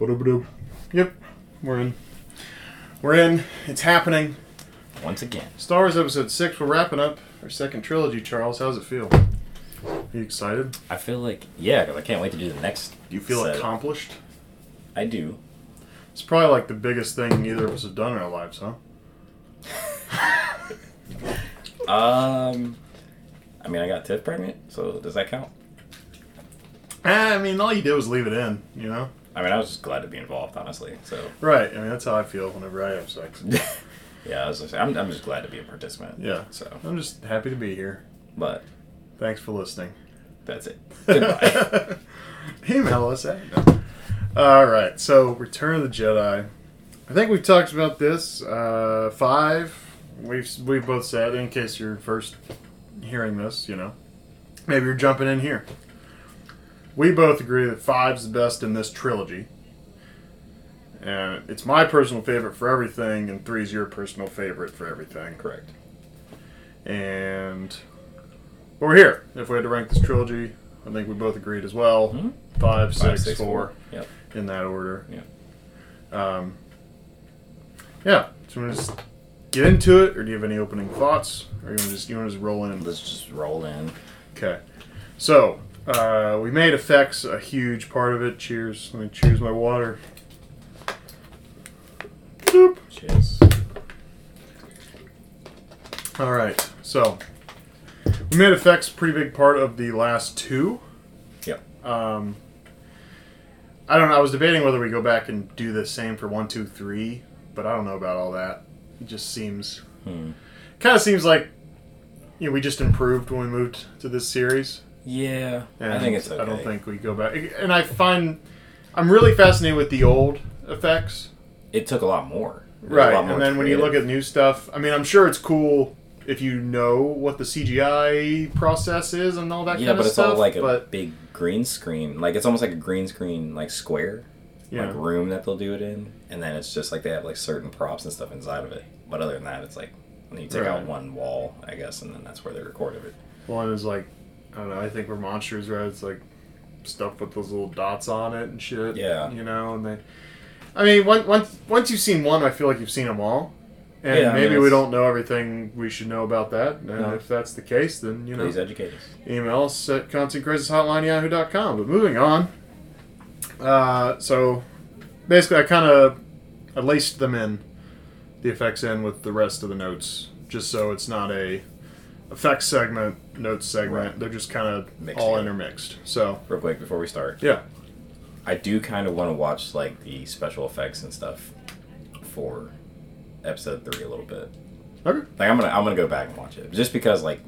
Ba-doop-a-doop. Yep, we're in. We're in. It's happening. Once again. Star Wars Episode 6, we're wrapping up our second trilogy, Charles. How's it feel? Are you excited? I feel like, yeah, because I can't wait to do the next. Do you feel set. accomplished? I do. It's probably like the biggest thing either of us have done in our lives, huh? Um, I mean, I got Tiff pregnant, so does that count? Ah, I mean, all you did was leave it in, you know? I mean, I was just glad to be involved, honestly. So, Right. I mean, that's how I feel whenever I have sex. yeah, I was just, I'm, I'm just glad to be a participant. Yeah. So, I'm just happy to be here. but Thanks for listening. that's it. Goodbye. Email us at. No. All right. So, Return of the Jedi. I think we've talked about this. Uh, five. We've we both said in case you're first hearing this, you know, maybe you're jumping in here. We both agree that five's the best in this trilogy. And it's my personal favorite for everything, and three's your personal favorite for everything. Correct. And we're here. If we had to rank this trilogy, I think we both agreed as well. Mhm. Five, Five, six, six, four, Yep. in that order. Yeah. Um, yeah. So to just get into it, or do you have any opening thoughts, or you want to just you want to just roll in? Let's just roll in. Okay. So uh, we made effects a huge part of it. Cheers. Let me cheers my water. Boop. Cheers. All right. So we made effects a pretty big part of the last two. Yep. Um, I don't know. I was debating whether we go back and do the same for one, two, three, but I don't know about all that. It just seems Hmm. kind of seems like you know we just improved when we moved to this series. Yeah, And I think it's okay. I don't think we go back. And I find I'm really fascinated with the old effects. it took a lot more. There's Right. lot more And then when you look at new stuff, I mean, I'm sure it's cool if you know what the CGI process is and all that yeah, kind but of it's stuff. all like a but big green screen. Like it's almost like a green screen, like square, yeah. like room that they'll do it in, and then it's just like they have like certain props and stuff inside of it. But other than that, it's like when you take Right. out one wall, I guess, and then that's where they recorded it. One is like, I don't know. I think we're monsters, right? It's like stuff with those little dots on it and shit. Yeah. You know, and they. I mean, once once once you've seen one, I feel like you've seen them all. And Yeah, I mean, maybe we don't know everything we should know about that. And No. if that's the case, then you know, Please educate us. email us at contentcrisishotline.yahoo.com. But moving on. Uh, so basically, I kind of I laced them in, the effects in with the rest of the notes, just so it's not a effects segment, notes segment. Right. They're just kind of Mixed all together. intermixed. So Real quick before we start, yeah, I do kind of want to watch like the special effects and stuff for episode three a little bit. okay, Like I'm gonna I'm gonna go back and watch it just because like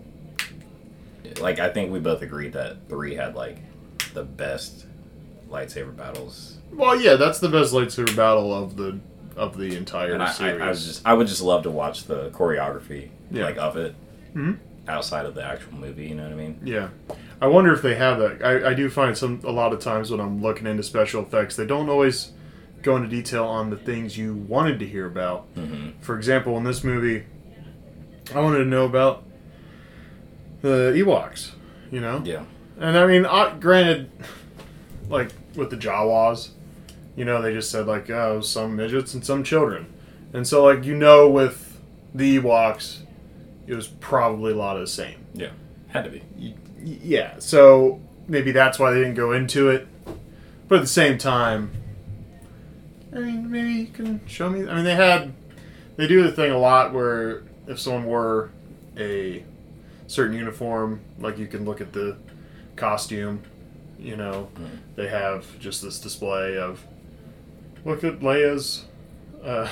like I think we both agreed that three had like the best lightsaber battles. well, yeah, that's the best lightsaber battle of the of the entire And I, I, series. I was just I would just love to watch the choreography Yeah. like of it Mhm. Outside of the actual movie. You know what I mean? Yeah, I wonder if they have that. I, I do find some a lot of times when I'm looking into special effects, they don't always go into detail on the things you wanted to hear about. hmm For example, in this movie, I wanted to know about the Ewoks. You know, Yeah. and I mean, uh, granted, like with the Jawas, you know, they just said like, oh, some midgets and some children, and so like you know, with the Ewoks, it was probably a lot of the same. Yeah, had to be. Y- yeah, so maybe that's why they didn't go into it. But at the same time, I mean, maybe you can show me. I mean, they had, they do the thing a lot where if someone wore a certain uniform, like you can look at the costume, you know, Mm. they have just this display of, look at Leia's uh,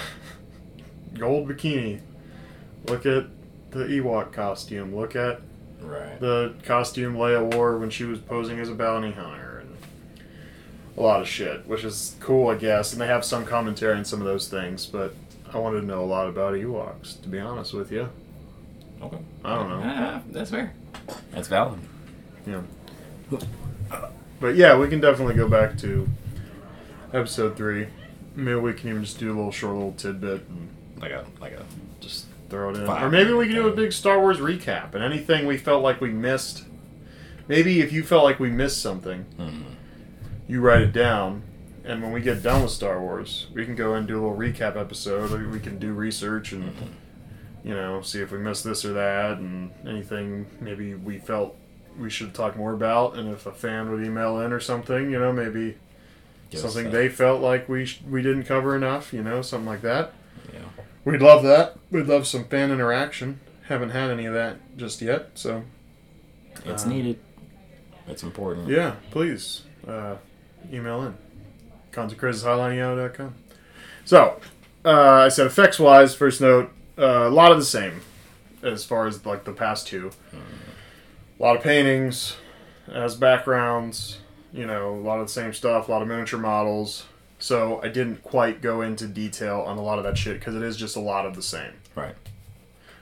gold bikini, look at the Ewok costume, look at Right. the costume Leia wore when she was posing as a bounty hunter, and a lot of shit, which is cool, I guess. And they have some commentary on some of those things, but I wanted to know a lot about Ewoks, to be honest with you. Okay. I don't know. Ah, that's fair. That's valid. Yeah. But yeah, we can definitely go back to episode three. Maybe we can even just do a little short little tidbit and Like a like a throw it in. Five Or maybe we can do a big Star Wars recap and anything we felt like we missed. Maybe if you felt like we missed something, hmm. you write it down. And when we get done with Star Wars, we can go and do a little recap episode. Or we can do research and, you know, see if we missed this or that and anything maybe we felt we should talk more about. And if a fan would email in or something, you know, maybe something that. they felt like we sh- we didn't cover enough, you know, something like that. We'd love that. We'd love some fan interaction. Haven't had any of that just yet, so It's Uh, needed. It's important. yeah, please uh, email in. Consequences.com. So, uh, I said effects wise, first note, uh, a lot of the same as far as like the past two. A lot of paintings as backgrounds, you know, a lot of the same stuff, a lot of miniature models. So I didn't quite go into detail on a lot of that shit because it is just a lot of the same. Right.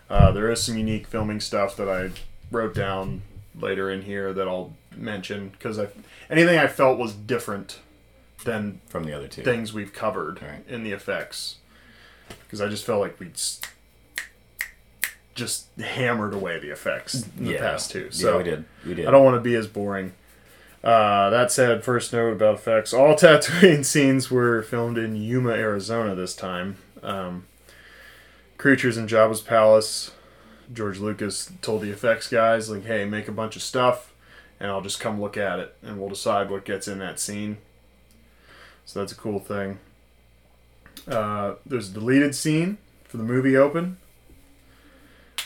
Uh, there is some unique filming stuff that I wrote down later in here that I'll mention because I anything I felt was different than From the other two. things we've covered Right. in the effects because I just felt like we s- just hammered away the effects in the yeah. past two. yeah, So we did. We did. I don't want to be as boring. Uh, that said, first note about effects: all Tatooine scenes were filmed in Yuma, Arizona this time. Um, creatures in Jabba's palace. George Lucas told the effects guys, like, "Hey, make a bunch of stuff, and I'll just come look at it, and we'll decide what gets in that scene." So that's a cool thing. Uh, there's a deleted scene for the movie open.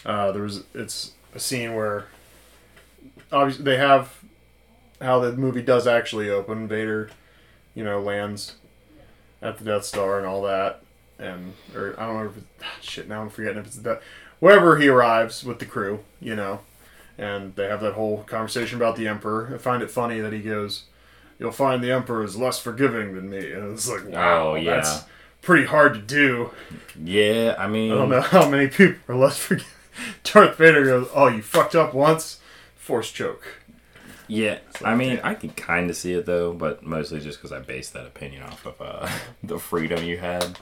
Uh, there was it's a scene where obviously they have how the movie does actually open. Vader, you know, lands at the Death Star and all that, and or I don't know if it's, ah, shit. Now I'm forgetting if it's the wherever he arrives with the crew, you know, and they have that whole conversation about the Emperor. I find it funny that he goes, "You'll find the Emperor is less forgiving than me," and it's like, wow, Oh, yeah. that's pretty hard to do. Yeah, I mean, I don't know how many people are less forgiving. Darth Vader goes, "Oh, you fucked up once, force choke." Yeah, like, I mean, damn. I can kind of see it though, but mostly just because I based that opinion off of uh, the freedom you had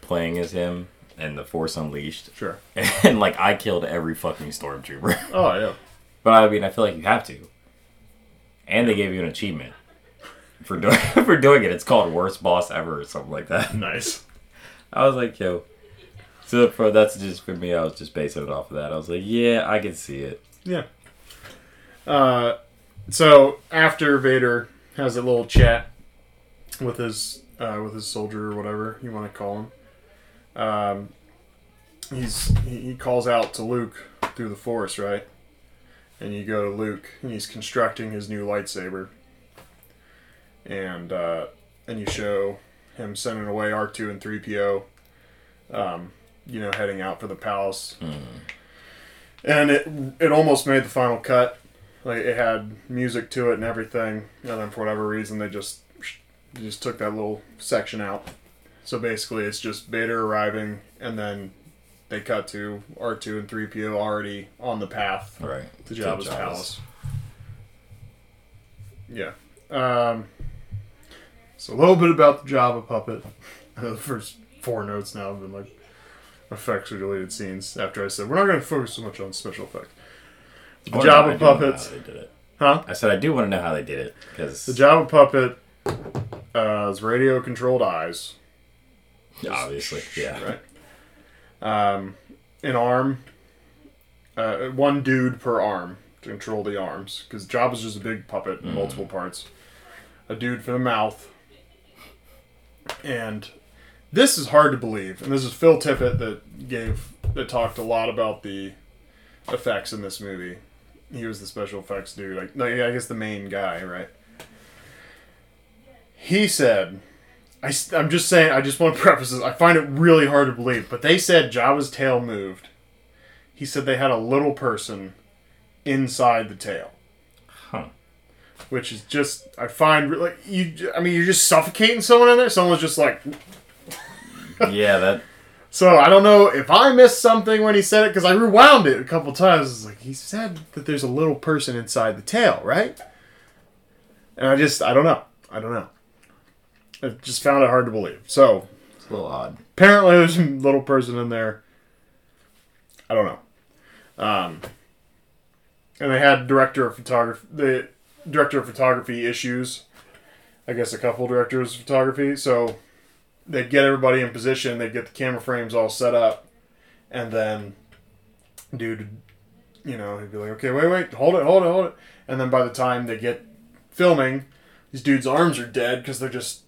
playing as him and the Force Unleashed, Sure. and like I killed every fucking stormtrooper. Oh yeah. but I mean, I feel like you have to, and they gave you an achievement for doing for doing it. It's called worst boss ever or something like that. Nice. I was like, yo. So for that's just for me. I was just basing it off of that. I was like, yeah, I can see it. Yeah. Uh, so after Vader has a little chat with his uh, with his soldier or whatever you want to call him, um, he's he, calls out to Luke through the Force, right? And you go to Luke, and he's constructing his new lightsaber, and uh, and you show him sending away R two and three PO, um, you know, heading out for the palace and it it almost made the final cut. Like it had music to it and everything, and then for whatever reason they just they just took that little section out. So basically, it's just Vader arriving, and then they cut to R two and three PO already on the path Right. to Jabba's palace. Yeah. Um, so a little bit about the Jabba puppet. the first four notes now have been like effects or deleted scenes. After I said we're not going to focus so much on special effects. The no, I Jabba do know how they did it. huh? I said I do want to know how they did it because The Jabba puppet uh, has radio controlled eyes. obviously, yeah. Right. Um, an arm. Uh, one dude per arm to control the arms because Jabba's just a big puppet in multiple parts. A dude for the mouth. And this is hard to believe. And this is Phil Tippett that gave that talked a lot about the effects in this movie. He was the special effects dude. Like, no, yeah, I guess the main guy, right? He said I, am just saying, I just want to preface this. I find it really hard to believe, but they said Jabba's tail moved. He said they had a little person inside the tail. Huh. which is just I find like you. I mean, you're just suffocating someone in there. Someone's just like. yeah, that So I don't know if I missed something when he said it because I rewound it a couple times. It's like he said that there's a little person inside the tail, right? And I just I don't know. I don't know. I just found it hard to believe. So it's a little odd. apparently there's a little person in there. I don't know. Um, and they had director of photography, the director of photography issues. I guess a couple directors of photography. So they'd get everybody in position. They'd get the camera frames all set up, and then, dude, you know, he'd be like, "Okay, wait, wait, hold it, hold it, hold it." And then by the time they get filming, these dudes' arms are dead because they're just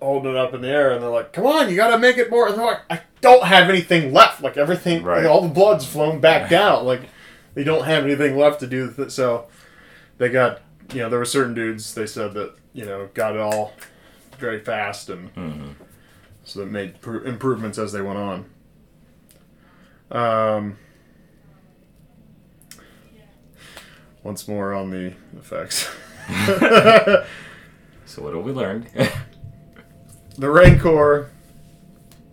holding it up in the air, and they're like, "Come on, you got to make it more." And they're like, "I don't have anything left. Like everything, Right. like, all the blood's flown back down. Like they don't have anything left to do." It. So they got, you know, there were certain dudes they said that you know got it all very fast, and mm-hmm. So that made pr- improvements as they went on. Um. Once more on the effects. So what have we learned? The Rancor,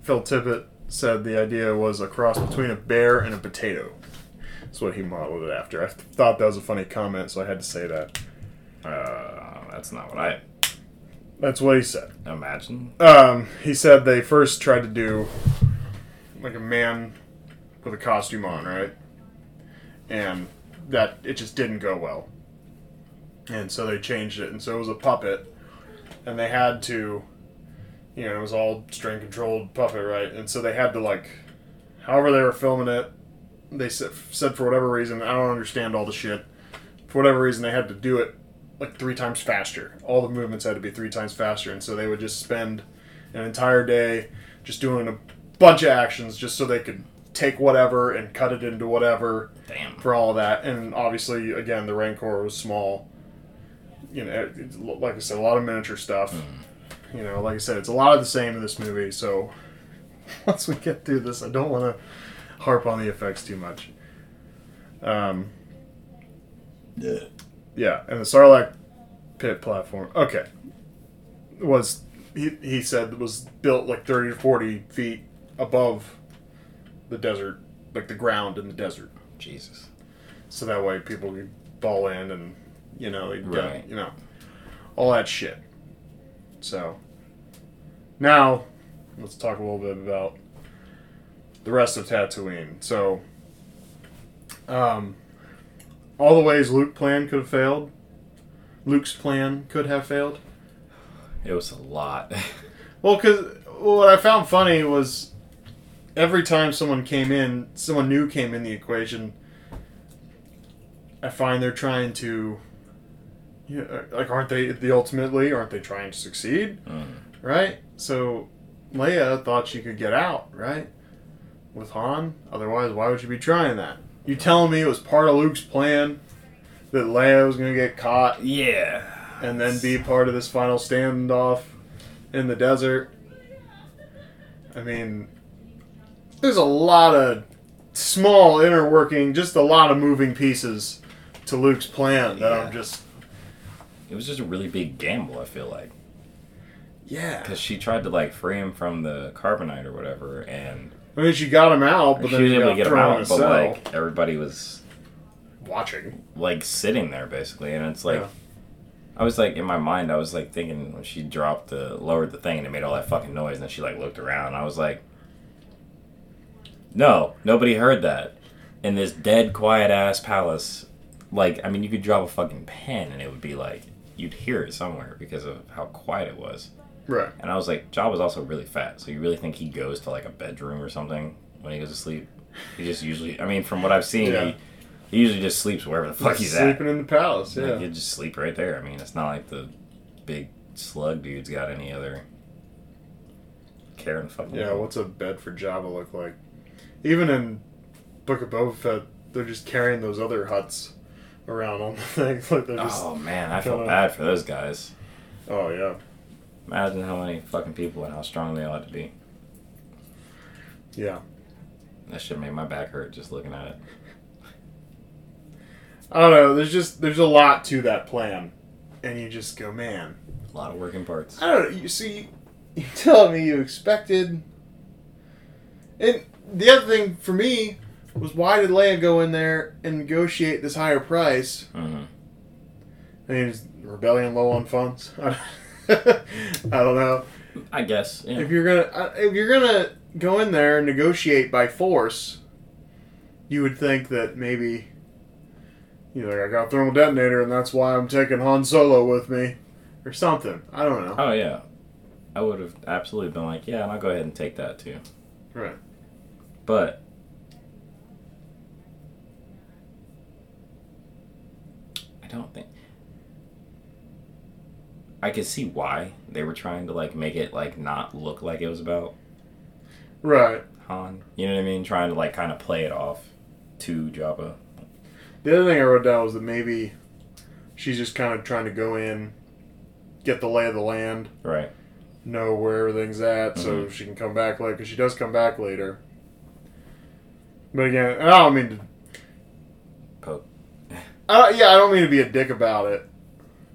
Phil Tippett said the idea was a cross between a bear and a potato. That's what he modeled it after. I thought that was a funny comment, so I had to say that. uh, that's not what I That's what he said. imagine. Um, he said they first tried to do like a man with a costume on, right? And that it just didn't go well. And so they changed it, and so it was a puppet, and they had to, you know, it was all string controlled puppet, right? And so they had to like, however they were filming it, they said, said for whatever reason, I don't understand all the shit. For whatever reason, they had to do it like three times faster. All the movements had to be three times faster, and so they would just spend an entire day just doing a bunch of actions just so they could take whatever and cut it into whatever Damn. for all of that. And obviously, again, the Rancor was small. You know, it's, like I said, a lot of miniature stuff. You know, like I said, it's a lot of the same in this movie. So once we get through this, I don't want to harp on the effects too much. Um, yeah, and the Sarlacc pit platform. Okay, was he? He said was built like thirty to forty feet above the desert, like the ground in the desert, Jesus. so that way people could fall in and you know they'd get Right. you know all that shit. So now let's talk a little bit about the rest of Tatooine. So, um, all the ways Luke plan could have failed. Luke's plan could have failed. It was a lot. Well, because what I found funny was every time someone came in, someone new came in the equation. I find they're trying to, yeah, like, aren't they the ultimately? Aren't they trying to succeed? Mm. Right. So, Leia thought she could get out, right, with Han. Otherwise, why would you be trying that? You telling me it was part of Luke's plan that Leia was going to get caught yeah. and then be part of this final standoff in the desert. I mean, there's a lot of small inner working, just a lot of moving pieces to Luke's plan that I'm just It was just a really big gamble. I feel like yeah. because she tried to like free him from the carbonite or whatever, and I mean, she got him out, but she then was able to get him thrown in a out. But cell. like everybody was watching. like sitting there basically, and it's like. Yeah. I was like in my mind, I was like thinking when she dropped the lowered the thing and it made all that fucking noise, and then she like looked around. I was like, no, nobody heard that in this dead, quiet ass palace. Like, I mean, you could drop a fucking pen and it would be like you'd hear it somewhere because of how quiet it was. Right. And I was like, Jabba was also really fat, so you really think he goes to like a bedroom or something when he goes to sleep? He just usually, I mean, from what I've seen, Yeah. he, he usually just sleeps wherever the fuck he's at. Sleeping in the palace. Like, Yeah. he'd just sleep right there. I mean, it's not like the big slug dude's got any other care in the fucking Yeah. world. What's a bed for Jabba look like? Even in Book of Boba Fett, they're just carrying those other Hutts around on the thing. Like they're just. Oh man, I feel bad for those guys. oh yeah. Imagine how many fucking people and how strong they ought to be. Yeah. That shit made my back hurt just looking at it. I don't know. There's just there's a lot to that plan, and you just go, man. A lot of working parts. I don't know. You see, you telling me you expected. And the other thing for me was why did Leia go in there and negotiate this higher price? hmm I mean, is rebellion low on funds? I don't know. I guess. Yeah. If you're gonna uh, if you're gonna go in there and negotiate by force, you would think that maybe you know, like I got a thermal detonator and that's why I'm taking Han Solo with me, or something. I don't know. Oh yeah, I would have absolutely been like, yeah, and I'll go ahead and take that too. Right. But I don't think I could see why they were trying to like make it like not look like it was about Right. Han. You know what I mean? Trying to like kind of play it off to Jabba. The other thing I wrote down was that maybe she's just kind of trying to go in, get the lay of the land, Right. know where everything's at, so mm-hmm. she can come back later. Because she does come back later. But again, I don't mean to. Poke. I yeah, I don't mean to be a dick about it,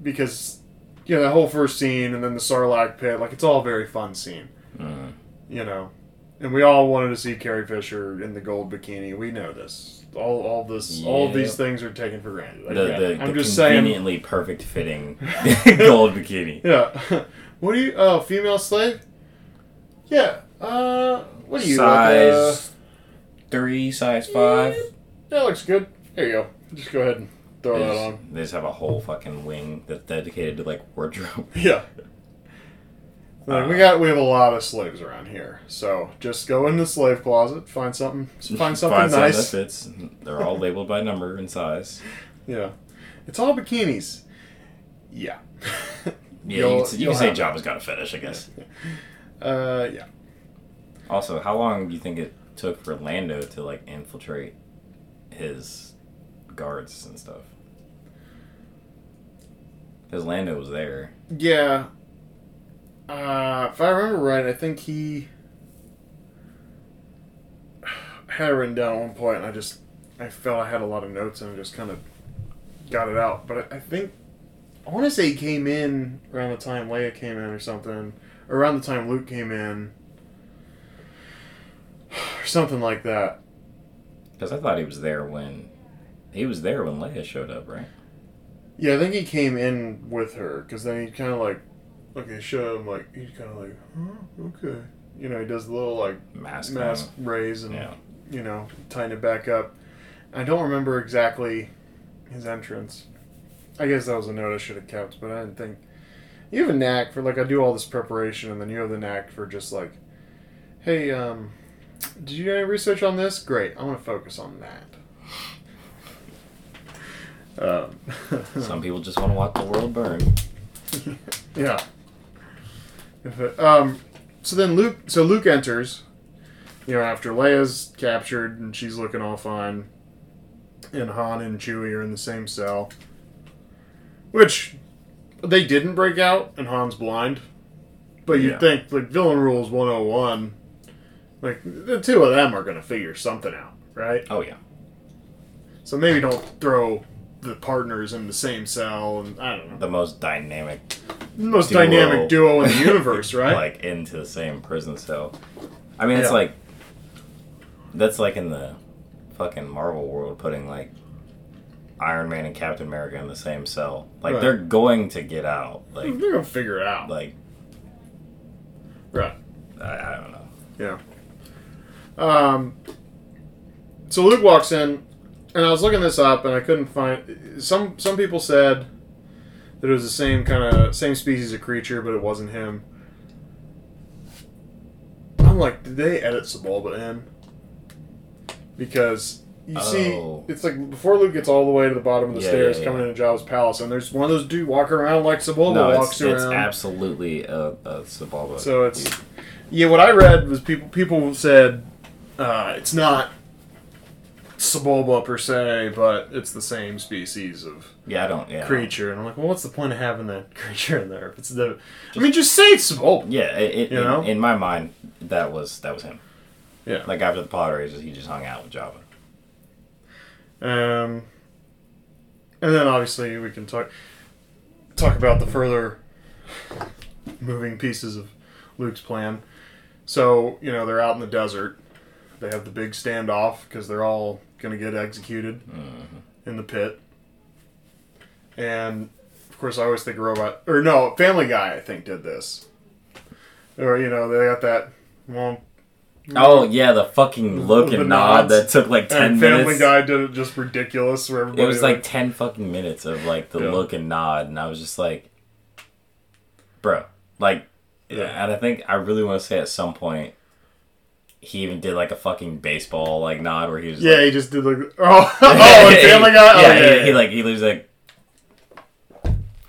because you know that whole first scene and then the Sarlacc pit, like it's all a very fun scene, Mm. you know. And we all wanted to see Carrie Fisher in the gold bikini. We know this. All, all this, all of these things are taken for granted. The, Again, the, I'm the just saying. conveniently perfect fitting gold bikini. Yeah. what do you? Oh, female slave. Yeah. Uh, what do you? size Like, uh, three, size five. that looks good. There you go. Just go ahead and throw They that just, on. they just have a whole fucking wing that's dedicated to like wardrobe. Yeah. Like, we Uh, got we have a lot of slaves around here, so just go in the slave closet, find something, find something Find nice. something that fits. They're all labeled by number and size. Yeah, it's all bikinis. Yeah. Yeah, you You'll- can, say- you can say Jabba's got a fetish, I guess. Uh, yeah. Also, how long do you think it took for Lando to like infiltrate his guards and stuff? Because Lando was there. Yeah. Uh, if I remember right, I think he I had it written down at one point, and I just I felt I had a lot of notes and I just kind of got it out. But I, think I want to say he came in around the time Leia came in or something, or around the time Luke came in, or something like that. Because I thought he was there when he was there when Leia showed up, right? Yeah, I think he came in with her because then he kind of like, okay, show him like he's kind of like, huh, okay, you know, he does the little like Mask. mask raise and Yeah. you know tighten it back up. I don't remember exactly his entrance. I guess that was a note I should have kept, but I didn't think. You have a knack for like I do all this preparation, and then you have the knack for just like, hey, um, did you do any research on this? Great, I want to focus on that. Um, Some people just want to watch the world burn. yeah. It, um, so then Luke, so Luke enters, you know, after Leia's captured and she's looking all fine, and Han and Chewie are in the same cell, which they didn't break out, and Han's blind. But you'd Yeah. think, like, villain rules 101, like, the two of them are going to figure something out, right? Oh yeah. So maybe don't throw the partners in the same cell, and I don't know. The most dynamic most duo. dynamic duo in the universe, right? like into the same prison cell. I mean, it's Yeah. like that's like in the fucking Marvel world, putting like Iron Man and Captain America in the same cell. Like Right. they're going to get out. Like They're gonna figure it out. like Right. I, I don't know. Yeah. Um. So Luke walks in, and I was looking this up, and I couldn't find. Some some people said that it was the same kind of same species of creature, but it wasn't him. I'm like, did they edit Sebulba in? Because you Oh. see, it's like before Luke gets all the way to the bottom of the Yeah, stairs, yeah, coming into Jabba's palace, and there's one of those dudes walking around like Sebulba No, walks it's, it's absolutely a, a Sebulba. So it's yeah. What I read was people people said uh, it's not Sebulba per se, but it's the same species of yeah, I don't yeah creature. And I'm like, well, what's the point of having that creature in there if it's the? I mean, just say it's Sebulba. Yeah, it, You in, know? in my mind, that was that was him. Yeah. Like after the pod races, he just hung out with Jabba. Um, and then obviously we can talk. talk about the further moving pieces of Luke's plan. So, you know, they're out in the desert. They have the big standoff because they're all going to get executed mm-hmm. in the pit. And, of course, I always think Robot. Or, no, Family Guy, I think, did this. Or, you know, they got that. Well, Oh yeah, the fucking look The and nod that took like ten and Family minutes. Guy did it just ridiculous where everybody. It was like ten fucking minutes of like the Yeah. look and nod, and I was just like, bro, like, Yeah. and I think I really want to say at some point he even did like a fucking baseball like nod where he was Yeah, like, he just did like. Oh, oh and Family Guy? Oh, yeah, yeah, he, like he was like,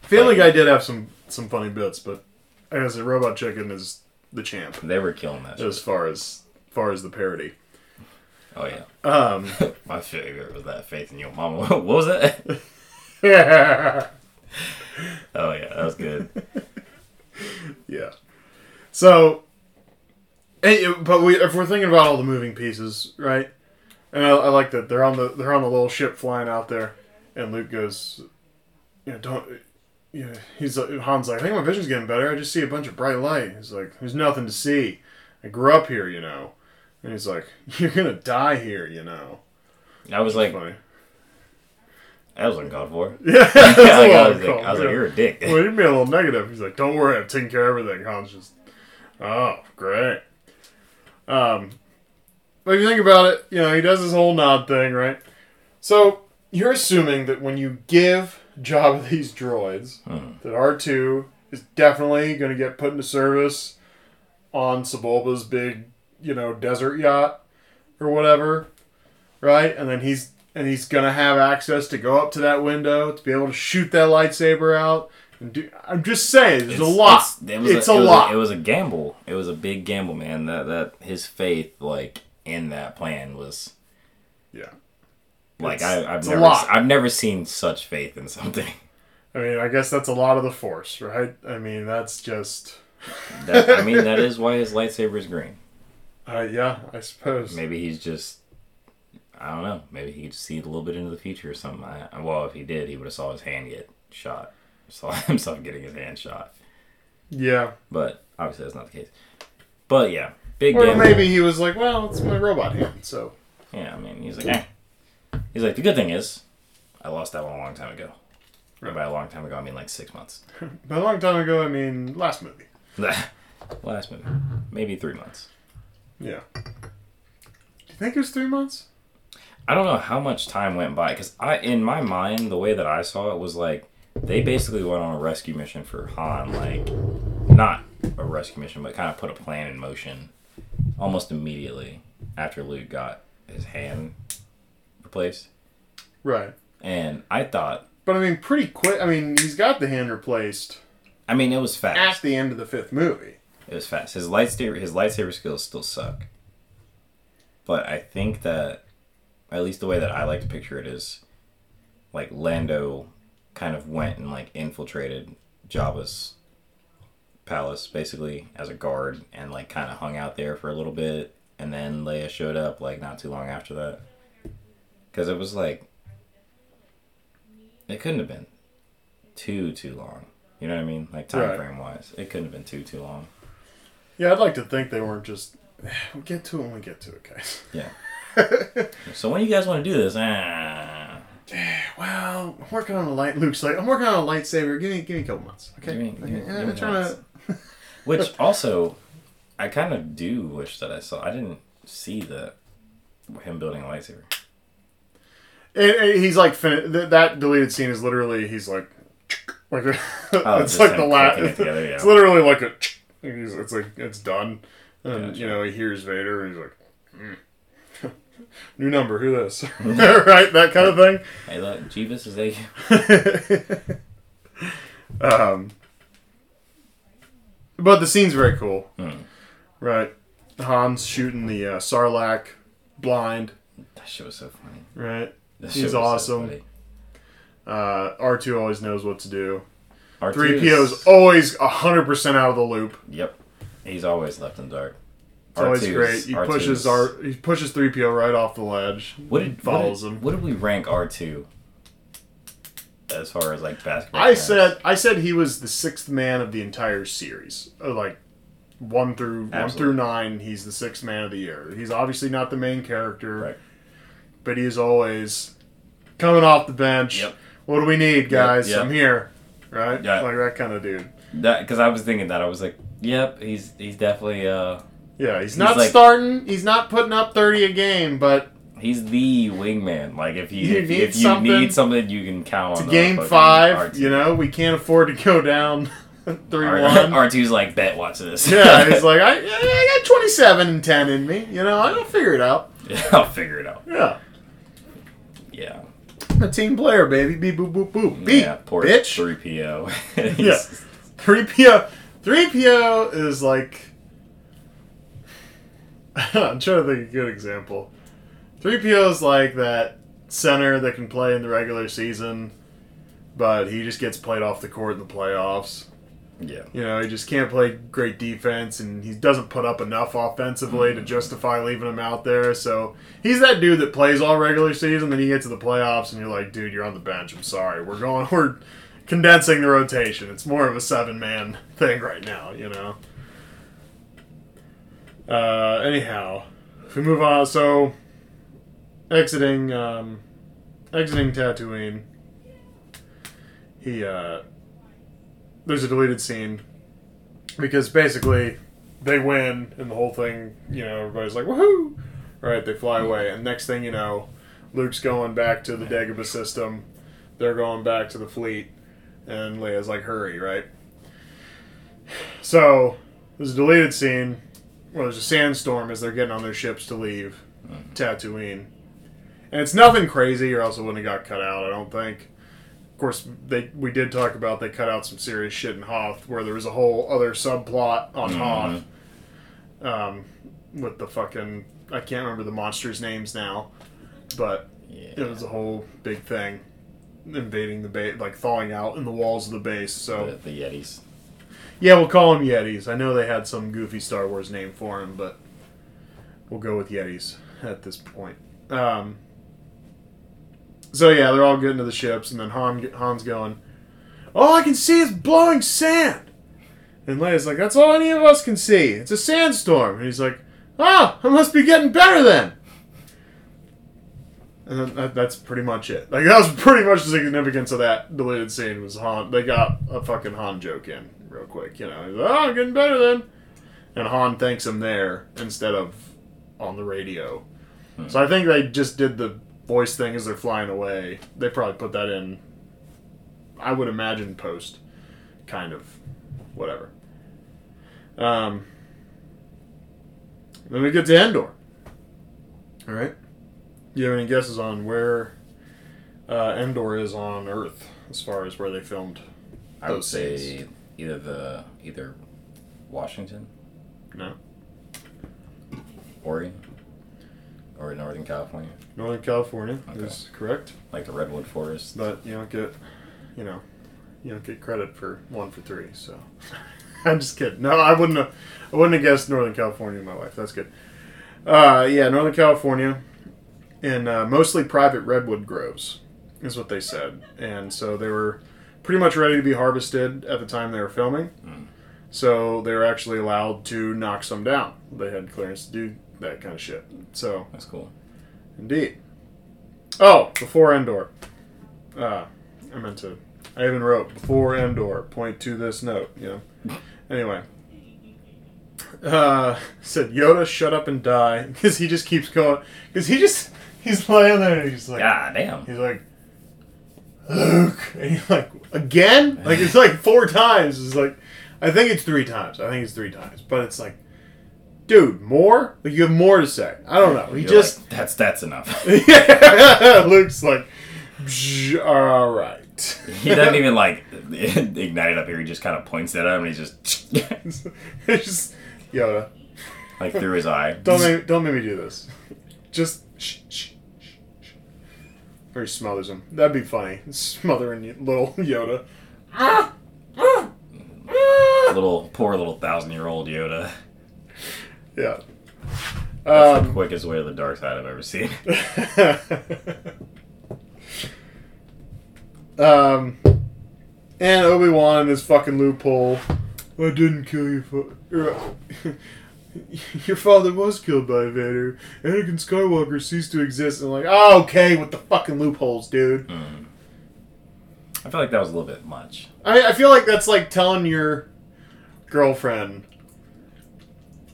Family Guy did have some some funny bits, but as a Robot Chicken is the champ they were killing that. Shit. as far as far as the parody. Oh yeah, Um, my favorite was that faith in your mama. what was that? yeah. Oh yeah, that was good. Yeah. So, hey, but we if we're thinking about all the moving pieces, right? And I, I like that they're on the they're on the little ship flying out there, and Luke goes, you know, don't. Yeah, he's like, Han's like, I think my vision's getting better. I just see a bunch of bright light. He's like, there's nothing to see. I grew up here, you know. And he's like, you're gonna die here, you know. I was like, Funny. that was uncalled for. Yeah, that's Like, a I was like, I was like, you're a dick. Well, you'd be a little negative. He's like, "Don't worry, I'm taking care of everything." Han's just, "Oh, great." Um, but if you think about it, you know, he does this whole nod thing, right? So you're assuming that when you give Jabba these droids, Hmm. that R two is definitely going to get put into service on Sebulba's big, you know, desert yacht or whatever, right? And then he's and he's gonna have access to go up to that window to be able to shoot that lightsaber out. I'm just saying, there's a lot. It's, it was It's a, a it was lot. it was a gamble. It was a big gamble, man. That that his faith, like in that plan, was Yeah. like It's- I, I've it's a never lot. I've never seen such faith in something. I mean, I guess that's a lot of the Force, right? I mean, that's just, That, I mean, that is why his lightsaber is green. uh, yeah, I suppose. Maybe he's just. I don't know. Maybe he could see a little bit into the future or something. I, well, if he did, he would have saw his hand get shot. Saw himself getting his hand shot. Yeah. But obviously that's not the case. But yeah, big Or gamble. maybe he was like, well, it's my robot hand, so. Yeah, I mean, he's like, eh. He's like, the good thing is, I lost that one a long time ago. And by a long time ago, I mean like six months. But a long time ago, I mean, last movie. Last movie, maybe three months. Yeah. Do you think it was three months? I don't know how much time went by because I, in my mind, the way that I saw it was like they basically went on a rescue mission for Han, like not a rescue mission, but kind of put a plan in motion almost immediately after Luke got his hand replaced. Right. And I thought, But I mean, pretty quick. I mean, he's got the hand replaced I mean, it was fast at the end of the fifth movie. It was fast. His lightsaber his lightsaber skills still suck. But I think that at least the way that I like to picture it is like Lando kind of went and like infiltrated Jabba's palace basically as a guard and like kind of hung out there for a little bit and then Leia showed up like not too long after that. Cuz it was like it couldn't have been too too long. You know what I mean? Like time Right. frame wise. It couldn't have been too too long. Yeah, I'd like to think they weren't just. We'll get to it when we get to it, guys. Yeah. so when you guys want to do this? Ah, Well, I'm working on a light. Luke's like, I'm working on a lightsaber. Give me, give me a couple months, okay? Give me- Okay, give I'm trying months. to. which also, I kind of do wish that I saw. I didn't see the him building a lightsaber. And, and he's like, fin- th- that deleted scene is literally, he's like, like Oh, it's like the last. it together, yeah. It's literally like a. It's like it's done, and Gotcha. you know he hears Vader, and he's like, hmm. New number, who this? right, that kind of thing. Hey, look, Jeebus is a. Um, but the scene's very cool, Hmm. right? Han's shooting the uh, Sarlacc blind, That shit was so funny. right? That He's was so awesome. Uh, R2 always knows what to do. R2 3PO's is- always 100% out of the loop. Yep. He's always left in the dark. It's always R2 great. He R2 pushes our he pushes 3PO right off the ledge. What did follows what did, him? What did we rank R two? as far as like basketball. I said I said he was the sixth man of the entire series. Uh, Like one through one through nine, he's the sixth man of the year. He's obviously not the main character, Right. but he is always coming off the bench. Yep. What do we need, guys? yep. I'm here. Right? Yeah. Like that kind of dude. that because I was thinking that I was like, yep, he's he's definitely uh Yeah, he's not like- starting. He's not putting up thirty a game, but he's the wingman. Like if you, You if, need if you something- need something, you can count on game five, R2. you know, we can't afford to go down three R- one. R2's like, bet, watch this. yeah, he's like, I, I got twenty seven and ten in me. You know, I'll figure it out. Yeah, I'll figure it out. Yeah. Yeah. I'm a team player, baby. Beep, boop, boop, boop. Beep, yeah, poor bitch. 3PO. Yeah. 3PO. 3PO is like. I'm trying to think of a good example. 3PO is like that center that can play in the regular season, but he just gets played off the court in the playoffs. yeah. You know, he just can't play great defense, and he doesn't put up enough offensively to mm. justify leaving him out there. So he's that dude that plays all regular season, then you get to the playoffs, and you're like, dude, you're on the bench. I'm sorry, we're going, we're condensing the rotation. It's more of a seven man thing right now. You know. Uh, anyhow, if we move on, so exiting, um, exiting Tatooine, he uh there's a deleted scene because basically they win and the whole thing, you know, everybody's like woohoo, right? They fly away, and next thing you know, Luke's going back to the Dagobah system. They're going back to the fleet, and Leia's like, "Hurry!" Right? So there's a deleted scene where there's a sandstorm as they're getting on their ships to leave Tatooine, and it's nothing crazy, or else it wouldn't have got cut out. I don't think. Of course, they we did talk about they cut out some serious shit in Hoth, where there was a whole other subplot on Hoth, um, with the fucking I can't remember the monsters' names now, but Yeah. it was a whole big thing, invading the base, like thawing out in the walls of the base. So The, the Yetis. Yeah, we'll call them Yetis. I know they had some goofy Star Wars name for them, but we'll go with Yetis at this point. Um, so yeah, they're all getting to the ships, and then Han, Han's going, "All I can see is blowing sand." And Leia's like, "That's all any of us can see. It's a sandstorm." And he's like, "Ah, I must be getting better then." And then that, that's pretty much it. Like that was pretty much the significance of that deleted scene was Han. They got a fucking Han joke in real quick. You know, he's like, oh, I'm getting better then. And Han thanks him there instead of on the radio. So I think they just did the voice thing as they're flying away. They probably put that in. I would imagine post, kind of, whatever. Um. Then we get to Endor. All right. You have any guesses on where uh, Endor is on Earth as far as where they filmed? I would say scenes? Either the either Washington, No, Oregon, or Northern California, Northern California Okay. is correct, like the redwood forest. but you don't get, you know, you don't get credit for one for three. So I'm just kidding. No, I wouldn't. Have, I wouldn't have guessed Northern California in my life. That's good. Uh, yeah, Northern California, and uh, mostly private redwood groves is what they said, and so they were pretty much ready to be harvested at the time they were filming. Mm. So they were actually allowed to knock some down. They had clearance to do that kind of shit. So That's cool. Indeed. Oh, before Endor. Uh, I meant to. I even wrote before Endor. Point to this note. You know. Anyway. Uh, said Yoda, shut up and die, because he just keeps going. Because he just he's laying there and he's like, God damn. he's like, Luke, and he's like, again? Like it's like four times. It's like, I think it's three times. I think it's three times, but it's like, dude, more? Like you have more to say. I don't know. He You're just like, that's that's enough. yeah, Luke's like, all right. he doesn't even like ignite it up here. He just kind of points at him and he just it's just Yoda. like through his eye. Don't make, don't make me do this. Just shh, shh. Or he smothers him. That'd be funny. Smothering little Yoda. Ah, ah, ah. little poor little thousand year old Yoda. Yeah. That's the Um, quickest way to the dark side I've ever seen. Um, and Obi Wan in his fucking loophole. I didn't kill you. father. Your father was killed by Vader. Anakin Skywalker ceased to exist. And I'm like, oh, okay, with the fucking loopholes, dude. Mm. I feel like that was a little bit much. I, I feel like that's like telling your girlfriend,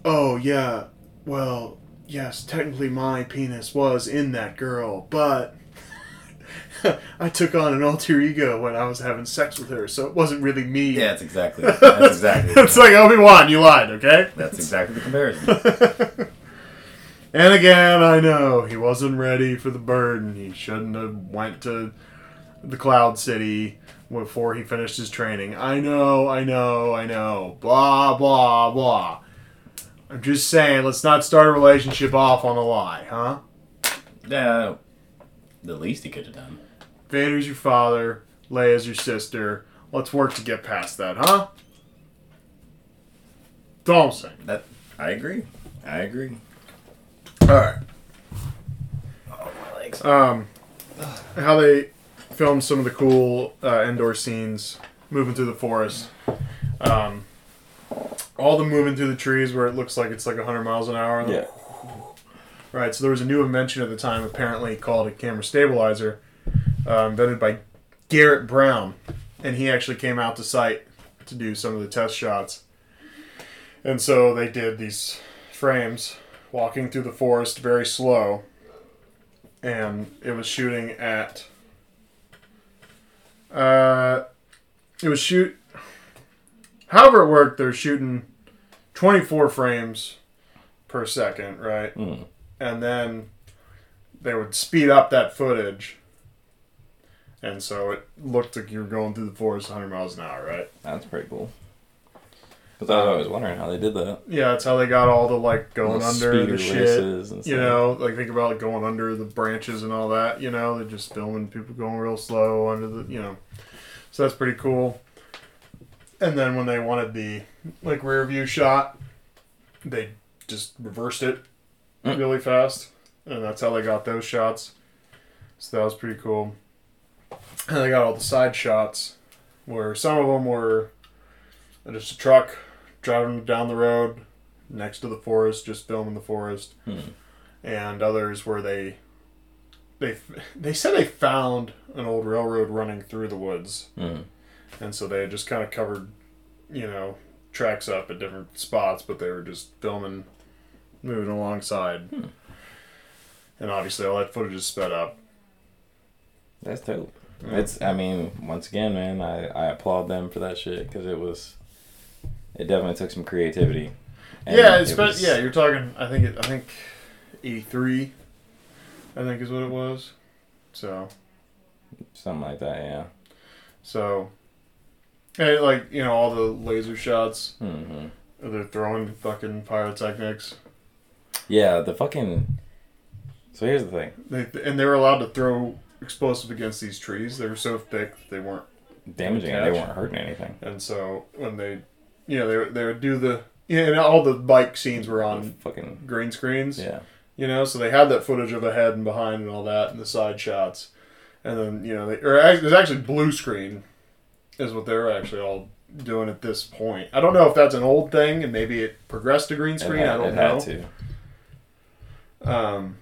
oh, yeah, well, yes, technically my penis was in that girl, but I took on an alter ego when I was having sex with her, so it wasn't really me. Yeah, that's exactly. That's exactly. it's like Obi Wan, you lied, okay? that's exactly the comparison. and again, I know he wasn't ready for the burden. He shouldn't have went to the Cloud City before he finished his training. I know, I know, I know. Blah blah blah. I'm just saying, let's not start a relationship off on a lie, huh? Yeah, the least he could have done. Vader's your father, Leia's your sister. Let's work to get past that, huh? That's all I'm saying. That I agree. I agree. All right. Oh my legs. um, how they filmed some of the cool uh, indoor scenes moving through the forest. Um, all the moving through the trees where it looks like it's like 100 miles an hour. Yeah. Right, so there was a new invention at the time, apparently called a camera stabilizer, uh, invented by Garrett Brown. And he actually came out to site to do some of the test shots. And so they did these frames walking through the forest very slow and it was shooting at uh it was shoot however it worked they're shooting 24 frames per second right Mm. and then they would speed up that footage and so it looked like you were going through the forest 100 miles an hour right That's pretty cool. Because I was always wondering how they did that. yeah that's how they got all the like going under the shit you know, like think about like going under the branches and all that. You know, they're just filming people going real slow under the, you know, so that's pretty cool. And then when they wanted the like rear view shot, they just reversed it Mm. really fast, and that's how they got those shots. So that was pretty cool. And they got all the side shots, where some of them were just a truck driving down the road next to the forest, just filming the forest Hmm. and others where they they they said they found an old railroad running through the woods, Mm. and so they had just kind of covered, you know, tracks up at different spots, but they were just filming, moving alongside, and obviously all that footage is sped up. That's dope. It's. I mean, once again, man, I, I applaud them for that shit because it was. It definitely took some creativity. And yeah, it it's was- yeah. You're talking. I think it. I think eighty three. I think is what it was. So something like that. Yeah. so. And like you know all the laser shots, hmm they're throwing fucking pyrotechnics. Yeah, the fucking. So here's the thing. They, and they were allowed to throw explosive against these trees. They were so thick that they weren't. Damaging they weren't hurting anything. And so when they, you know, they would- they would do the yeah, and all the bike scenes were on Fucking. green screens. Yeah. You know, so they had that footage of ahead and behind and all that, and the side shots, and then you know, they, or it was actually blue screen, is what they were actually all doing at this point. I don't know if that's an old thing and maybe it progressed to green screen. had, I don't it know. had to. Um,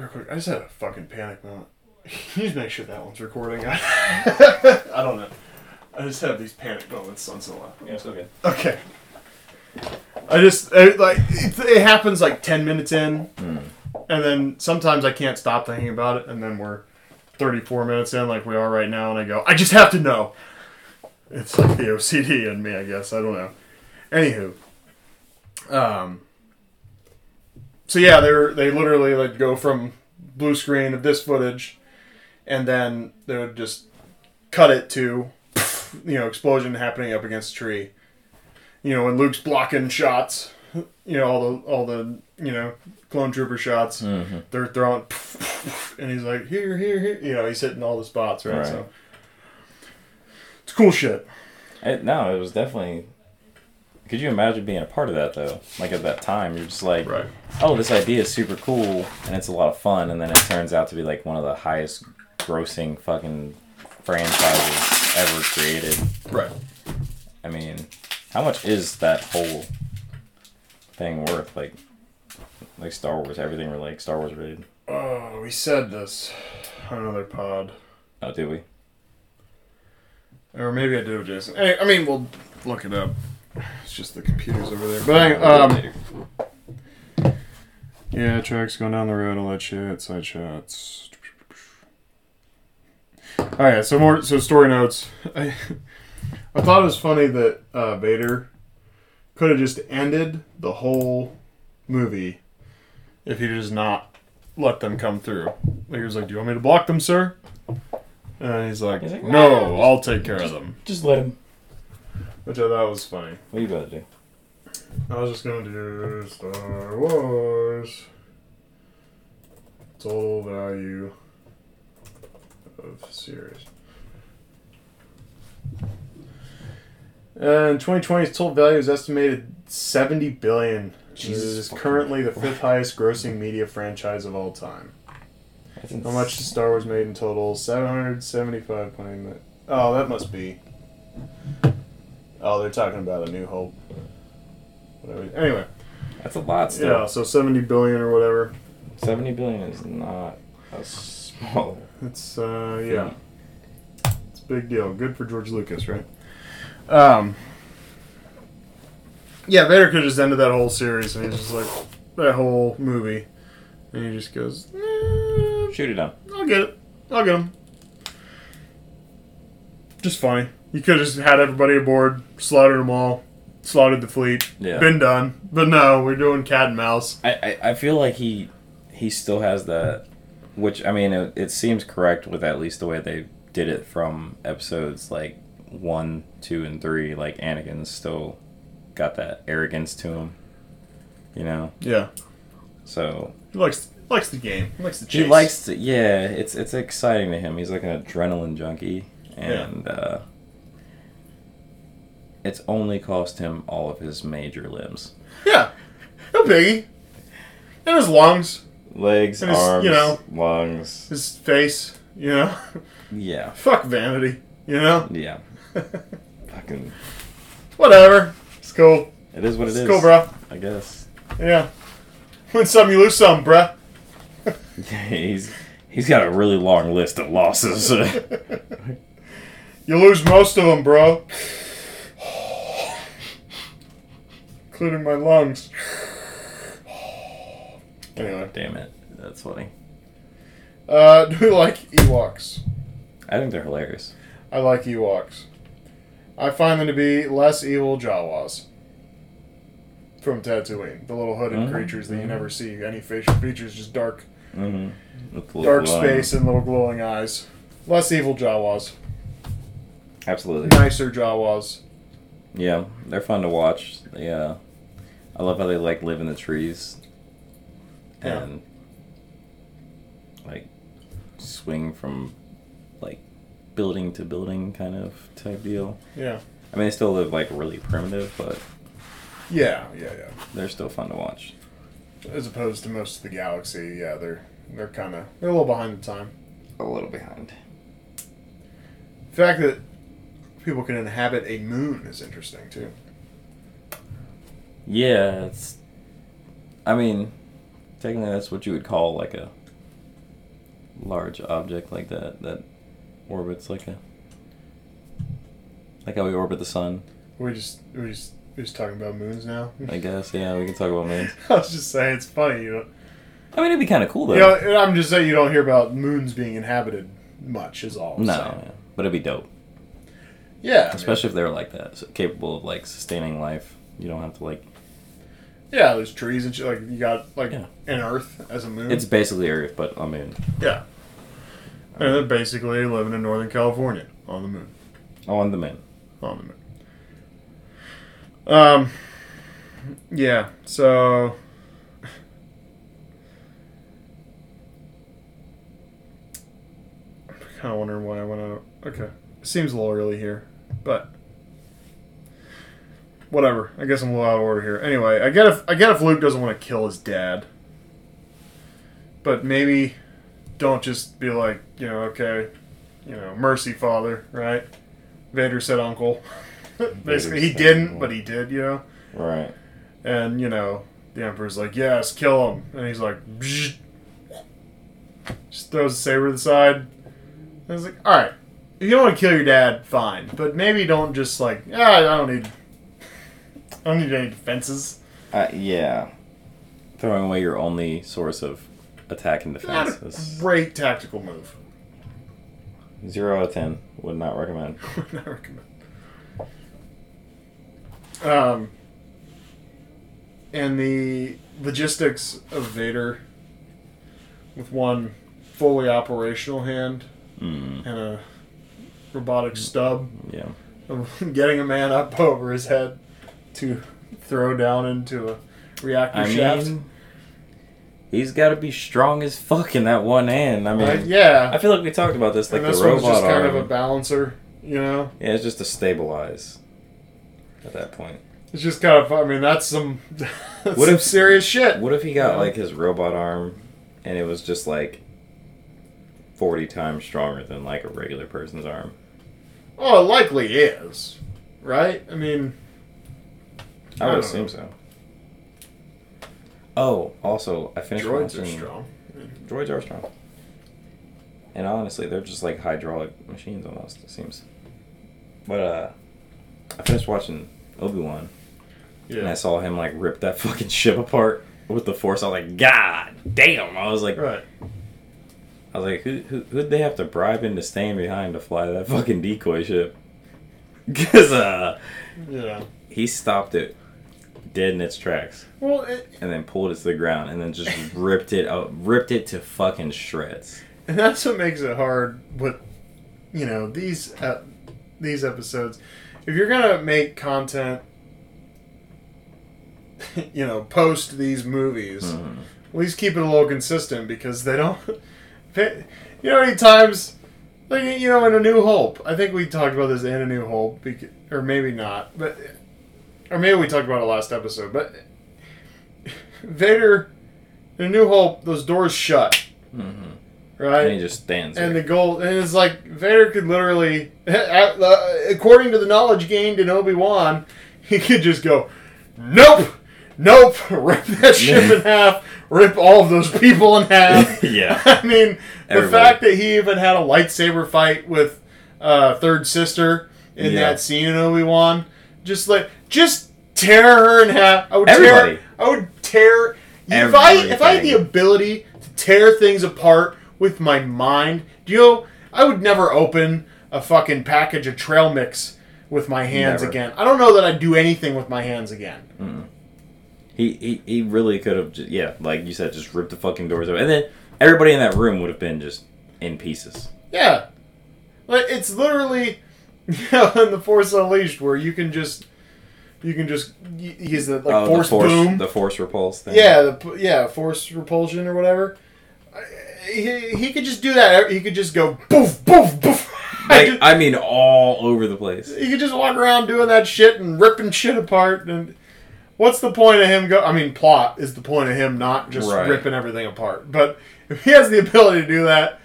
real quick, I just had a fucking panic moment. you just make sure that one's recording. I don't know. I just have these panic moments once in a while. Yeah, it's okay. Okay. I just it, like it, it happens like ten minutes in, Mm. and then sometimes I can't stop thinking about it, and then we're thirty-four minutes in, like we are right now, and I go, I just have to know. It's like the OCD in me, I guess. I don't know. Anywho, um, so yeah, they were they literally like go from blue screen of this footage, and then they would just cut it to, you know, explosion happening up against a tree. You know, when Luke's blocking shots, you know all the all the you know clone trooper shots, hmm they're throwing, and he's like here here here, you know, he's hitting all the spots right. Right. So it's cool shit. It, no, it was definitely Could you imagine being a part of that though? Like at that time, you're just like, Right. oh, this idea is super cool and it's a lot of fun, and then it turns out to be like one of the highest grossing fucking franchises ever created. Right. I mean, how much is that whole thing worth? Like, like Star Wars, everything related, like Star Wars rated. Oh, uh, we said this on another pod. Oh, did we? Or maybe I did with Jason. Hey, I mean, we'll look it up. It's just the computers over there. But anyway, um, yeah, tracks going down the road, all that shit, side shots. All right, so more so story notes. I I thought it was funny that uh, Vader could have just ended the whole movie if he just not let them come through. Like he was like, "Do you want me to block them, sir?" And he's like, He's like, "No, I'll take care of them," Just let him. Which I thought was funny. What are you about to do? I was just gonna do Star Wars. Total value of series. And 2020's total value is estimated 70 billion. Jesus is currently the fifth highest grossing media franchise of all time. How much Star Wars made in total? 775 million. Oh, that must be. Oh, they're talking about a New Hope. Whatever. Anyway, That's a lot still. yeah, so 70 billion or whatever. Seventy billion is not a small. It's uh yeah. It's a big deal. Good for George Lucas, right? Um Yeah, Vader could have just ended that whole series and he's just like that whole movie. And he just goes, eh, Shoot it down. I'll get it. I'll get him. Just funny. You could have just had everybody aboard, slaughtered them all, slaughtered the fleet, Yeah. been done. But no, we're doing cat and mouse. I, I, I feel like he he still has that, which I mean it, it seems correct with at least the way they did it from episodes like one, two, and three. Like Anakin's still got that arrogance to him, you know. Yeah. So He likes likes the game. He likes the chase. he likes to, yeah. It's it's exciting to him. He's like an adrenaline junkie, and uh, it's only cost him all of his major limbs, Yeah. No biggie. And his lungs, legs, And his, arms, you know- lungs. his face, you know. Yeah, Fuck vanity, you know. yeah. Fucking, Whatever. It's cool. it is what it It's is. cool, bro. I guess. Yeah. Win some, you lose some, bruh. he's he's got a really long list of losses. You lose most of them, bro. Including my lungs. Anyway. Damn it, that's funny. Uh, do we like Ewoks? I think they're hilarious. I like Ewoks. I find them to be less evil Jawas. From Tatooine. The little hooded Mhm, creatures that you mhm. never see any facial features, just dark Mm-hmm. dark space and little glowing eyes. Less evil Jawas. Absolutely. Nicer Jawas. Yeah, they're fun to watch. Yeah, I love how they like live in the trees, Yeah. and like swing from like building to building kind of type deal. Yeah. I mean, they still live like really primitive, but Yeah, yeah, yeah. they're still fun to watch. As opposed to most of the galaxy, yeah, they're they're kind of they're a little behind the time. A little behind. The fact that people can inhabit a moon is interesting too. Yeah, it's. I mean, technically, that's what you would call like a large object like that that orbits like a like how we orbit the sun. We just we just we just talking about moons now. I guess. Yeah, we can talk about moons. I was just saying it's funny, you know. I mean, it'd be kind of cool though. You know, I'm just saying you don't hear about moons being inhabited much. Is all. I'm no, yeah. but it'd be dope, Yeah. I mean, especially if they were like that, so capable of like sustaining life. You don't have to like. Yeah, there's trees and shit. Like you got like Yeah. an Earth as a moon. It's basically Earth, but I mean, yeah. And they're basically living in Northern California on the moon. on the moon. on the moon. Um, yeah. So, I'm kind of wondering why I went out. Okay, seems a little early here, but whatever. I guess I'm a little out of order here. Anyway, I get if I get if Luke doesn't want to kill his dad, but maybe don't just be like, you know, okay, you know, mercy, father, right? Vader said uncle. Basically, he didn't, uncle. but he did, you know. Right. And you know, the Emperor's like, yes, kill him, and he's like, "Bzz." just throws the saber to the side. And I was like, all right, if you don't want to kill your dad, fine, but maybe don't just like, yeah, I don't need, I don't need any defenses. Uh, yeah. Throwing away your only source of attack and defense a is great tactical move. zero out of ten. Would not recommend. Would not recommend. Um, and the logistics of Vader with one fully operational hand Mm, and a robotic stub yeah. of getting a man up over his head to throw down into a reactor I shaft. mean, he's got to be strong as fuck in that one hand. I mean, Uh, yeah, I feel like we talked about this, like and the this robot one's just kind arm. of a balancer, you know. yeah, it's just to stabilize. At that point, It's just kind of. I mean, that's some. That's What some if- serious shit. what if he got like his robot arm, and it was just like forty times stronger than like a regular person's arm? Oh, it likely is, right? I mean, I I would assume know. so. Oh, also, I finished droids are watching. strong. Droids are strong. And honestly, they're just like hydraulic machines almost, it seems. But uh I finished watching Obi Wan Yeah. and I saw him like rip that fucking ship apart with the force. I was like, God damn! I was like, right. I was like, who who who'd they have to bribe into staying behind to fly that fucking decoy ship? Because uh, Yeah. he stopped it dead in its tracks Well, it, and then pulled it to the ground and then just ripped it out, ripped it to fucking shreds. and that's what makes it hard with, you know, these uh, these episodes. If you're gonna make content, you know, post these movies, Mhm. at least keep it a little consistent because they don't. You know, many times, like you know, in A New Hope, I think we talked about this in A New Hope, or maybe not, but or maybe we talked about it last episode. But Vader, in New Hope, those doors shut, Mhm. right? And he just stands and there. the goal and it's like Vader could literally, uh, according to the knowledge gained in Obi Wan, he could just go, nope, nope, rip that ship in half, rip all of those people in half. yeah. I mean, the fact that he even had a lightsaber fight with uh, Third Sister in Yeah. that scene in Obi Wan, just like just tear her in half. I would Everybody. tear. I would tear. If I if I had the ability to tear things apart with my mind, do you know? I would never open a fucking package of trail mix with my hands Never. again. I don't know that I'd do anything with my hands again. He, he he really could have just yeah, like you said, just ripped the fucking doors open, and then everybody in that room would have been just in pieces. Yeah. Like it's literally know, in the Force Unleashed where you can just you can just y- use the like Oh, force, the force, boom. the force repulse thing. yeah, the, yeah, force repulsion or whatever. He, he could just do that. He could just go boof, boof, poof. I just- I mean, all over the place. he could just walk around doing that shit and ripping shit apart. And what's the point of him go? I mean, plot is the point of him not just Right. ripping everything apart. But if he has the ability to do that,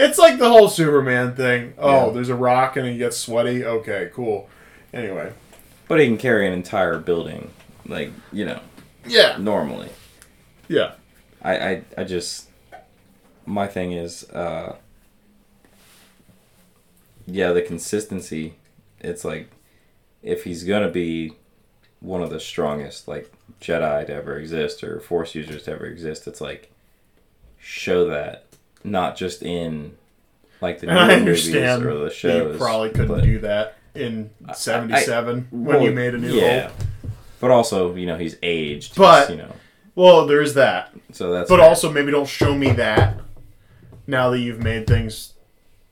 it's like the whole Superman thing. Oh, Yeah. there's a rock and he gets sweaty. Okay, cool. Anyway, But he can carry an entire building, like you know, yeah, normally. yeah, I I, I just my thing is uh yeah the consistency it's like if he's gonna be one of the strongest like jedi to ever exist or force users to ever exist it's like show that not just in like the and I new movies understand or the shows you probably couldn't do that in '77 when you made a new yeah Hope. but also you know he's aged But- he's, you know Well, there's that. so that's But also, maybe don't show me that now that you've made things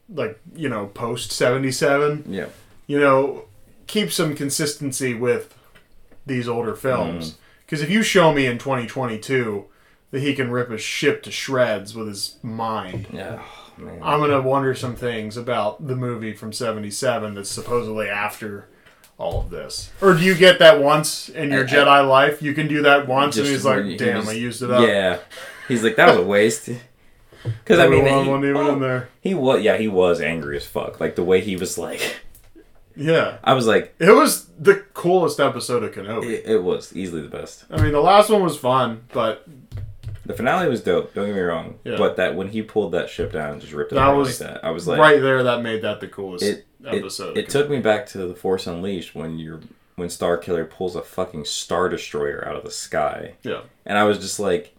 like you know post '77. yeah you know, keep some consistency with these older films. Mm. Because if you show me in 2022 that he can rip a ship to shreds with his mind, yeah oh, man. I'm gonna wonder some things about the movie from '77 that's supposedly after all of this? Or do you get that once in your I- I- Jedi life? You can do that once, and he's like, when he "Damn, was- I used it up." Yeah, he's like that was a waste. Because I mean, Everyone he, wasn't even well, in there. he was yeah he was angry as fuck. Like the way he was like, Yeah, I was like, it was the coolest episode of Kenobi. it, it was easily the best. I mean, the last one was fun, but The finale was dope. Don't get me wrong. Yeah. But that when he pulled that ship down and just ripped it That was like that, I was like, right there, that made that the coolest It- episode. It, it took me back to the Force Unleashed when you're when Starkiller pulls a fucking star destroyer out of the sky, yeah, and I was just like,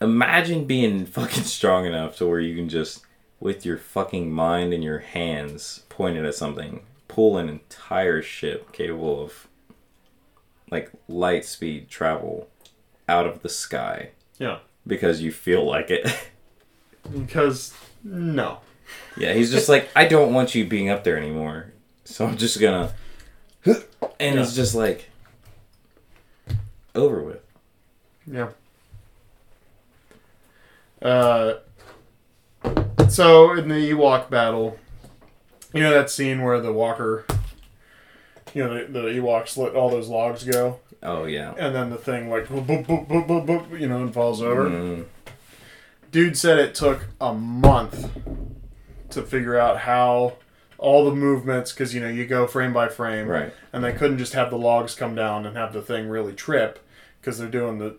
imagine being fucking strong enough to where you can just with your fucking mind and your hands pointed at something pull an entire ship capable of like light speed travel out of the sky yeah, because you feel like it. because no, Yeah, he's just like, I don't want you being up there anymore. So I'm just gonna. And it's just like. Over with. yeah. Uh, so in the Ewok battle, you know that scene where the Walker, you know, the, the Ewoks let all those logs go, Oh, yeah. and then the thing like boop, boop, boop, boop, boop, boop, you know, and falls over. Mm, Dude said it took a month to figure out how all the movements, because you know you go frame by frame, right. and they couldn't just have the logs come down and have the thing really trip because they're doing the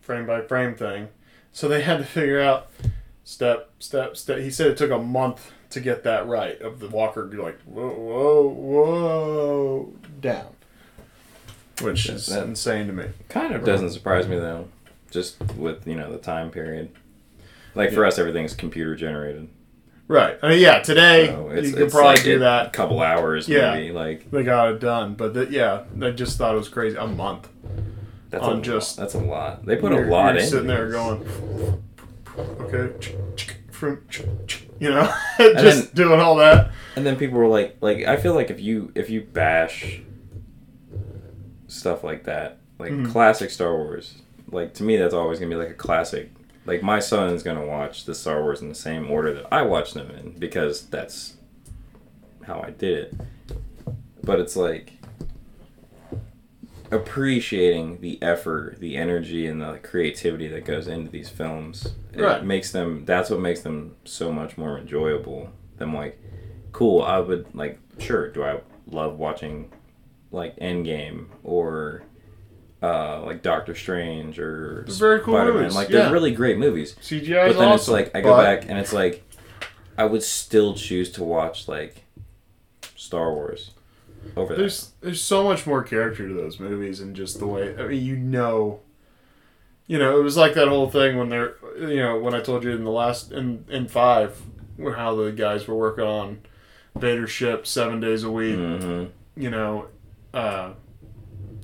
frame by frame thing. So they had to figure out step, step, step. He said it took a month to get that right of the walker like whoa, whoa, whoa, down, which is That- insane to me. Kind of doesn't surprise me, though. Just with, you know, the time period. Like, for Yeah. us, everything's computer generated. Right. I mean, yeah. Today So you could probably like do a that. couple hours, Yeah. maybe. Like, They got it done, but the, yeah, I just thought it was crazy. A month. that's On a just- lot. That's a lot. They put a lot you're in. sitting there going, okay, you know, just doing all that. And then people were like, like I feel like if you if you bash stuff like that, like Mhm. classic Star Wars, like to me that's always gonna be like a classic. Like my son's gonna watch the Star Wars in the same order that I watched them in because that's how I did it. But it's like appreciating the effort, the energy, and the creativity that goes into these films. It Right. makes them. That's what makes them so much more enjoyable. Than like, cool. I would like. Sure. Do I love watching like Endgame or uh, like Doctor Strange or They're very cool Spider-Man? movies, Like they're really great movies. CGI But then it's like I go but- back and it's like I would still choose to watch like Star Wars over that. There's there's so much more character to those movies and just the way I mean you know you know, it was like that whole thing when they're you know, when I told you in the last in in five how the guys were working on Vader's ship seven days a week, hmm you know, uh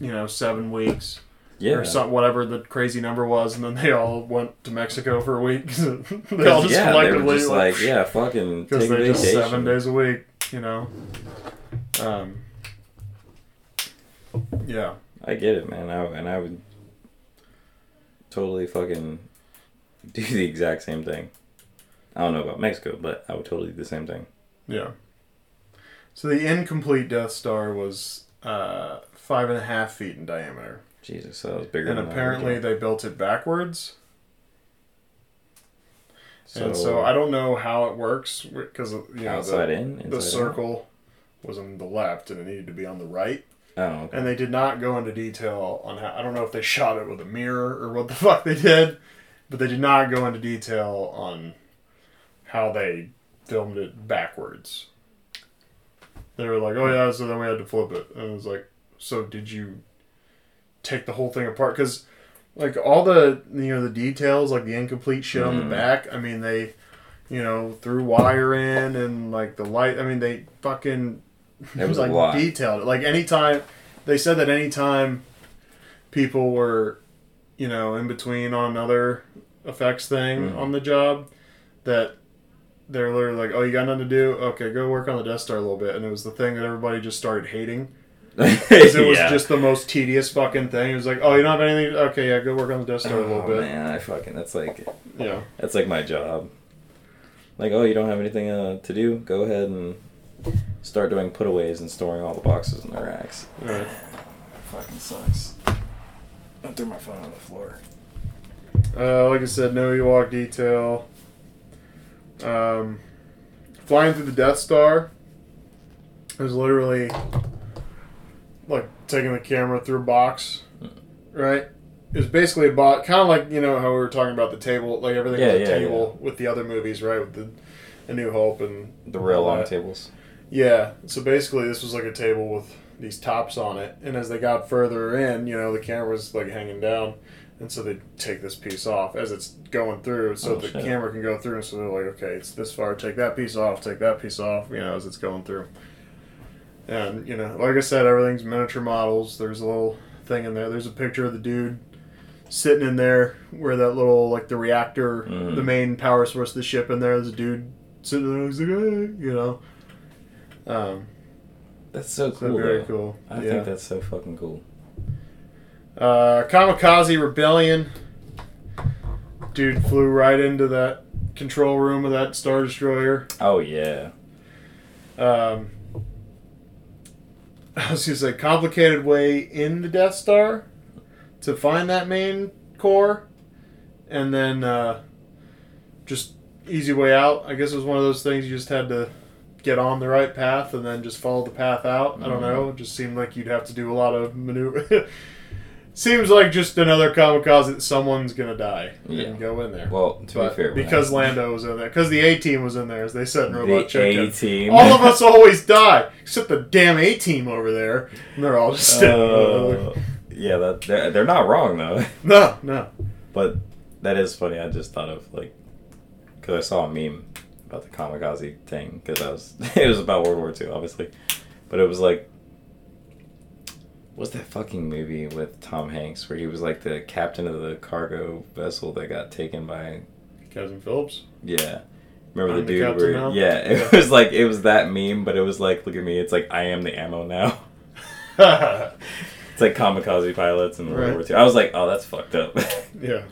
you know, seven weeks Yeah. or some whatever the crazy number was, and then they all went to Mexico for a week. they all just yeah, they collectively were just like, yeah, fucking because they're just seven days a week, you know. Um, yeah, I get it, man. I, and I would totally fucking do the exact same thing. I don't know about Mexico, but I would totally do the same thing. yeah. So the incomplete Death Star was uh, five and a half feet in diameter, Jesus, that was bigger and apparently they built it backwards. so, and so I don't know how it works because you know outside the, in, the circle was on the left and it needed to be on the right. Oh, okay. And they did not go into detail on how. I don't know if they shot it with a mirror or what the fuck they did, but they did not go into detail on how they filmed it backwards. They were like, "Oh yeah," so then we had to flip it, and it was like, "So did you take the whole thing apart?" Because like all the you know the details, like the incomplete shit on Mhm. the back. I mean, they you know threw wire in and like the light. I mean, they fucking It was like detailed. Like anytime they said that anytime people were, you know, in between on another effects thing Mhm. on the job, that they're literally like, "Oh, you got nothing to do? Okay, go work on the Death Star a little bit." And it was the thing that everybody just started hating because it was Yeah. just the most tedious fucking thing. It was like, "Oh, you don't have anything? Okay, yeah, go work on the Death Star a little Oh, bit." man, I fucking that's like Yeah, that's like my job. Like, oh, you don't have anything uh, to do? Go ahead and start doing putaways and storing all the boxes in the racks. Right. Fucking sucks. I threw my phone on the floor. Uh, like I said, no Ewok detail. Um, flying through the Death Star is literally like taking the camera through a box, right? It was basically a box, kind of like you know how we were talking about the table, like everything Yeah, was a yeah, table with the other movies, right? With the A New Hope and The real long tables. Yeah, so basically, this was like a table with these tops on it, and as they got further in, you know, the camera was like hanging down, and so they take this piece off as it's going through, so Oh, the shit. camera can go through. And so they're like, okay, it's this far, take that piece off, take that piece off, you know, as it's going through. And you know, like I said, everything's miniature models. There's a little thing in there. There's a picture of the dude sitting in there where that little like the reactor, Mhm. the main power source of the ship in there. There's a dude sitting there. He's like, hey, you know. Um, That's so so cool. very though. cool. I yeah. think that's so fucking cool. Uh, Kamikaze Rebellion. Dude flew right into that control room of that Star Destroyer. Oh yeah. Um, I was gonna say complicated way in the Death Star to find that main core, and then uh, just easy way out. I guess it was one of those things you just had to get on the right path and then just follow the path out. I don't Mhm. know. It just seemed like you'd have to do a lot of maneuver. Seems like just another kamikaze that someone's gonna die Yeah. and go in there. Well, to But be fair, because I- Lando was in there, because the A team was in there, as they said in Robot Chicken. A team. All of us always die, except the damn A team over there. And they're all just. Uh, yeah, that they're, they're not wrong though. No, no. But that is funny. I just thought of like because I saw a meme about the kamikaze thing because I was it was about World War II, obviously, but it was like what's that fucking movie with Tom Hanks where he was like the captain of the cargo vessel that got taken by Cousin Phillips. yeah. Remember I'm the dude captain where now? yeah, it was like it was that meme, but it was like look at me, it's like I am the ammo now. It's like kamikaze pilots in World Right. War II. I was like, oh, that's fucked up. Yeah,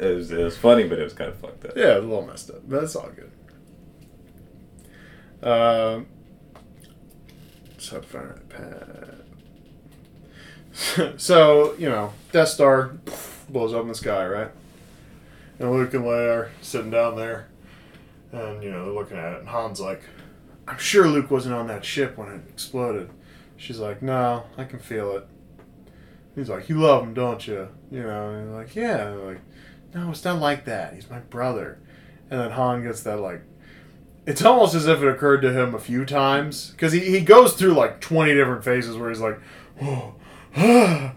it was it was funny, but it was kind of fucked up. Yeah, it was a little messed up, but it's all good. Um, so far, Pat. so you know, Death Star blows up in the sky, right? And Luke and Leia are sitting down there, and you know they're looking at it. And Han's like, "I'm sure Luke wasn't on that ship when it exploded." She's like, "No, I can feel it." He's like, "You love him, don't you?" You know, and he's like, "Yeah." Like, "No, it's not like that. He's my brother." And then Han gets that like. It's almost as if it occurred to him a few times because he, he goes through like twenty different phases where he's like, "Oh, ah, oh, ah."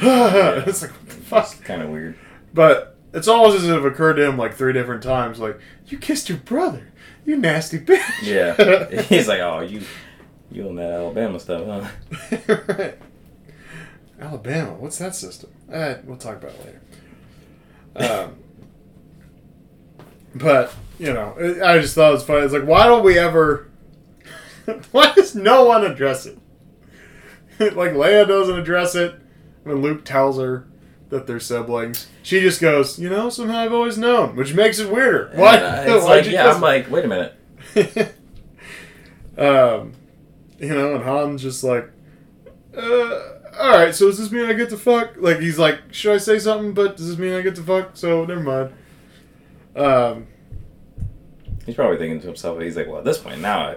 it's like what the fuck. It's kind of weird. But it's almost as if it occurred to him like three different times. Like, you kissed your brother, you nasty bitch. Yeah. He's like, oh, you, you on that Alabama stuff, huh? right. Alabama, what's that system? Uh, we'll talk about it later. Um, but you know, it, I just thought it was funny. It's like, why don't we ever? why does no one address it? like Leia doesn't address it when Luke tells her that they're siblings. She just goes, you know, somehow I've always known, which makes it weirder. Why? Uh, like, yeah, I'm like, wait a minute. um, you know, and Han's just like, uh, all right. So does this mean I get to fuck? Like he's like, should I say something? But does this mean I get to fuck? So never mind. Um, He's probably thinking to himself, he's like, well, at this point now, I,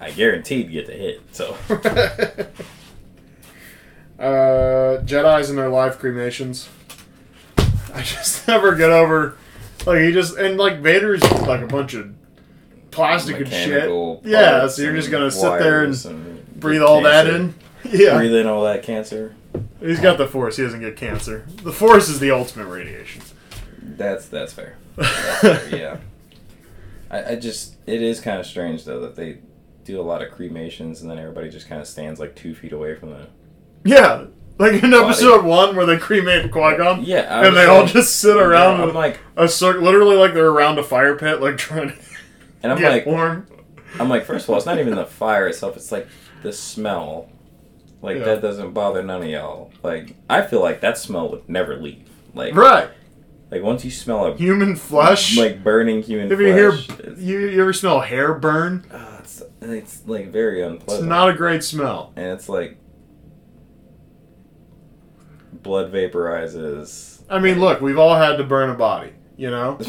I guaranteed get the hit. So uh, Jedi's and their live cremations. I just never get over, like he just and like Vader's like a bunch of plastic and shit. Yeah, so you're just gonna sit there and and breathe all that in. Yeah, Breathe in all that cancer. he's got the Force. He doesn't get cancer. The Force is the ultimate radiation. That's that's fair. That's fair, yeah. I, I just it is kind of strange though that they do a lot of cremations and then everybody just kind of stands like two feet away from the Yeah, like in episode one where they cremate Qui Gon. yeah and they all just sit around Yeah, I'm like a circle, literally like they're around a fire pit, like trying to and I'm get like warm. I'm like first of all it's not even the fire itself it's like the smell like Yeah. that doesn't bother none of y'all like I feel like that smell would never leave like Right. Like once you smell a Human flesh. like burning human if you hear, you, you ever smell hair burn? ah, it's, like very unpleasant. It's not a great smell. and it's like blood vaporizes. I mean, look, we've all had to burn a body, you know?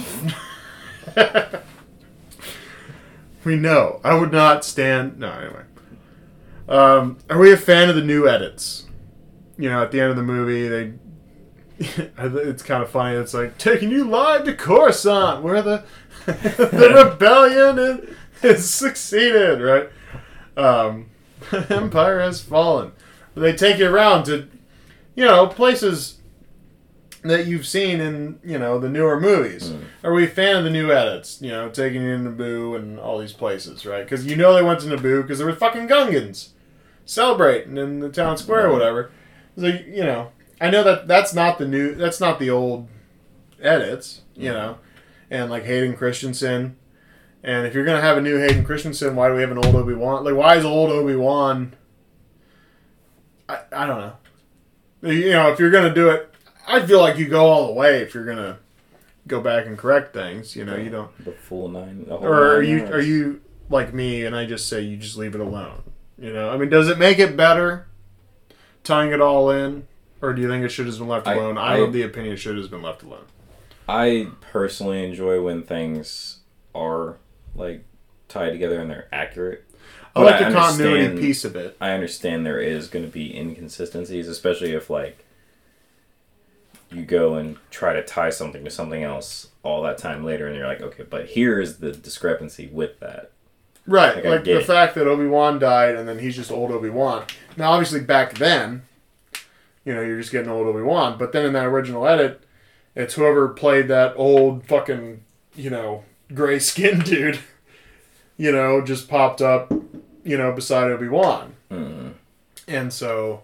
we know. I would not stand. No, anyway. Um, are we a fan of the new edits? You know, at the end of the movie, they. it's kind of funny. It's like taking you live to Coruscant, where the the rebellion is, has succeeded, right? Um, Empire has fallen. They take you around to, you know, places that you've seen in you know the newer movies. Hmm. Are we a fan of the new edits? You know, taking you to Naboo and all these places, right? Because you know they went to Naboo because there were fucking Gungans celebrating in the town square or hmm. whatever. So you know, I know that that's not the new, that's not the old edits, you hmm. know, and like Hayden Christensen. And if you're gonna have a new Hayden Christensen, why do we have an old Obi Wan? Like, why is old Obi Wan? I, I don't know. You know, if you're gonna do it, I feel like you go all the way if you're gonna go back and correct things. You know, you don't. The full nine. The whole Or are nine you yards. are you like me and I just say you just leave it alone? You know, I mean, does it make it better tying it all in, or do you think it should have been left I- alone? I, I- have the opinion it should have been left alone. I personally enjoy when things are like tied together and they're accurate. I But like the continuity piece of it. I understand there is going to be inconsistencies, especially if like you go and try to tie something to something else all that time later, and you're like, okay, but here is the discrepancy with that. Right, Like, like the it. fact that Obi Wan died and then he's just old Obi Wan. Now, obviously, back then, you know, you're just getting old Obi Wan. But then in that original edit, it's whoever played that old fucking, you know, gray skinned dude, you know, just popped up, you know, beside Obi Wan. Mm. And so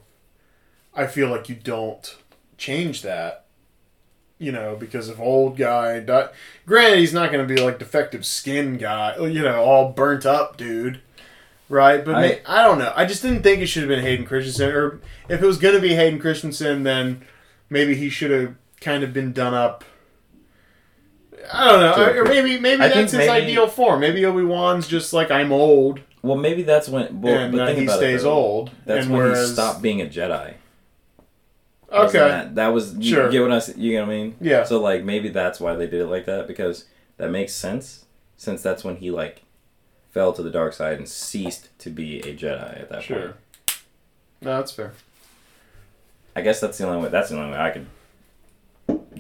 I feel like you don't change that, you know, because if old guy died, granted, he's not going to be like defective skin guy, you know, all burnt up dude, right? But I, I- I don't know. I just didn't think it should have been Hayden Christensen, or if it was going to be Hayden Christensen, then maybe he should have kind of been done up. I don't know, or maybe maybe I that's his maybe- ideal form. Maybe Obi Wan's just like I'm old, Well, maybe that's when. Well, and but uh, think he about stays it, though. old. That's and when whereas, he stopped being a Jedi. Okay, That, that was you Sure. get what I you know what I mean? Yeah. So like maybe that's why they did it like that because that makes sense since that's when he like fell to the dark side and ceased to be a Jedi at that Sure. point. No, that's fair. I guess that's the only way. That's the only way I could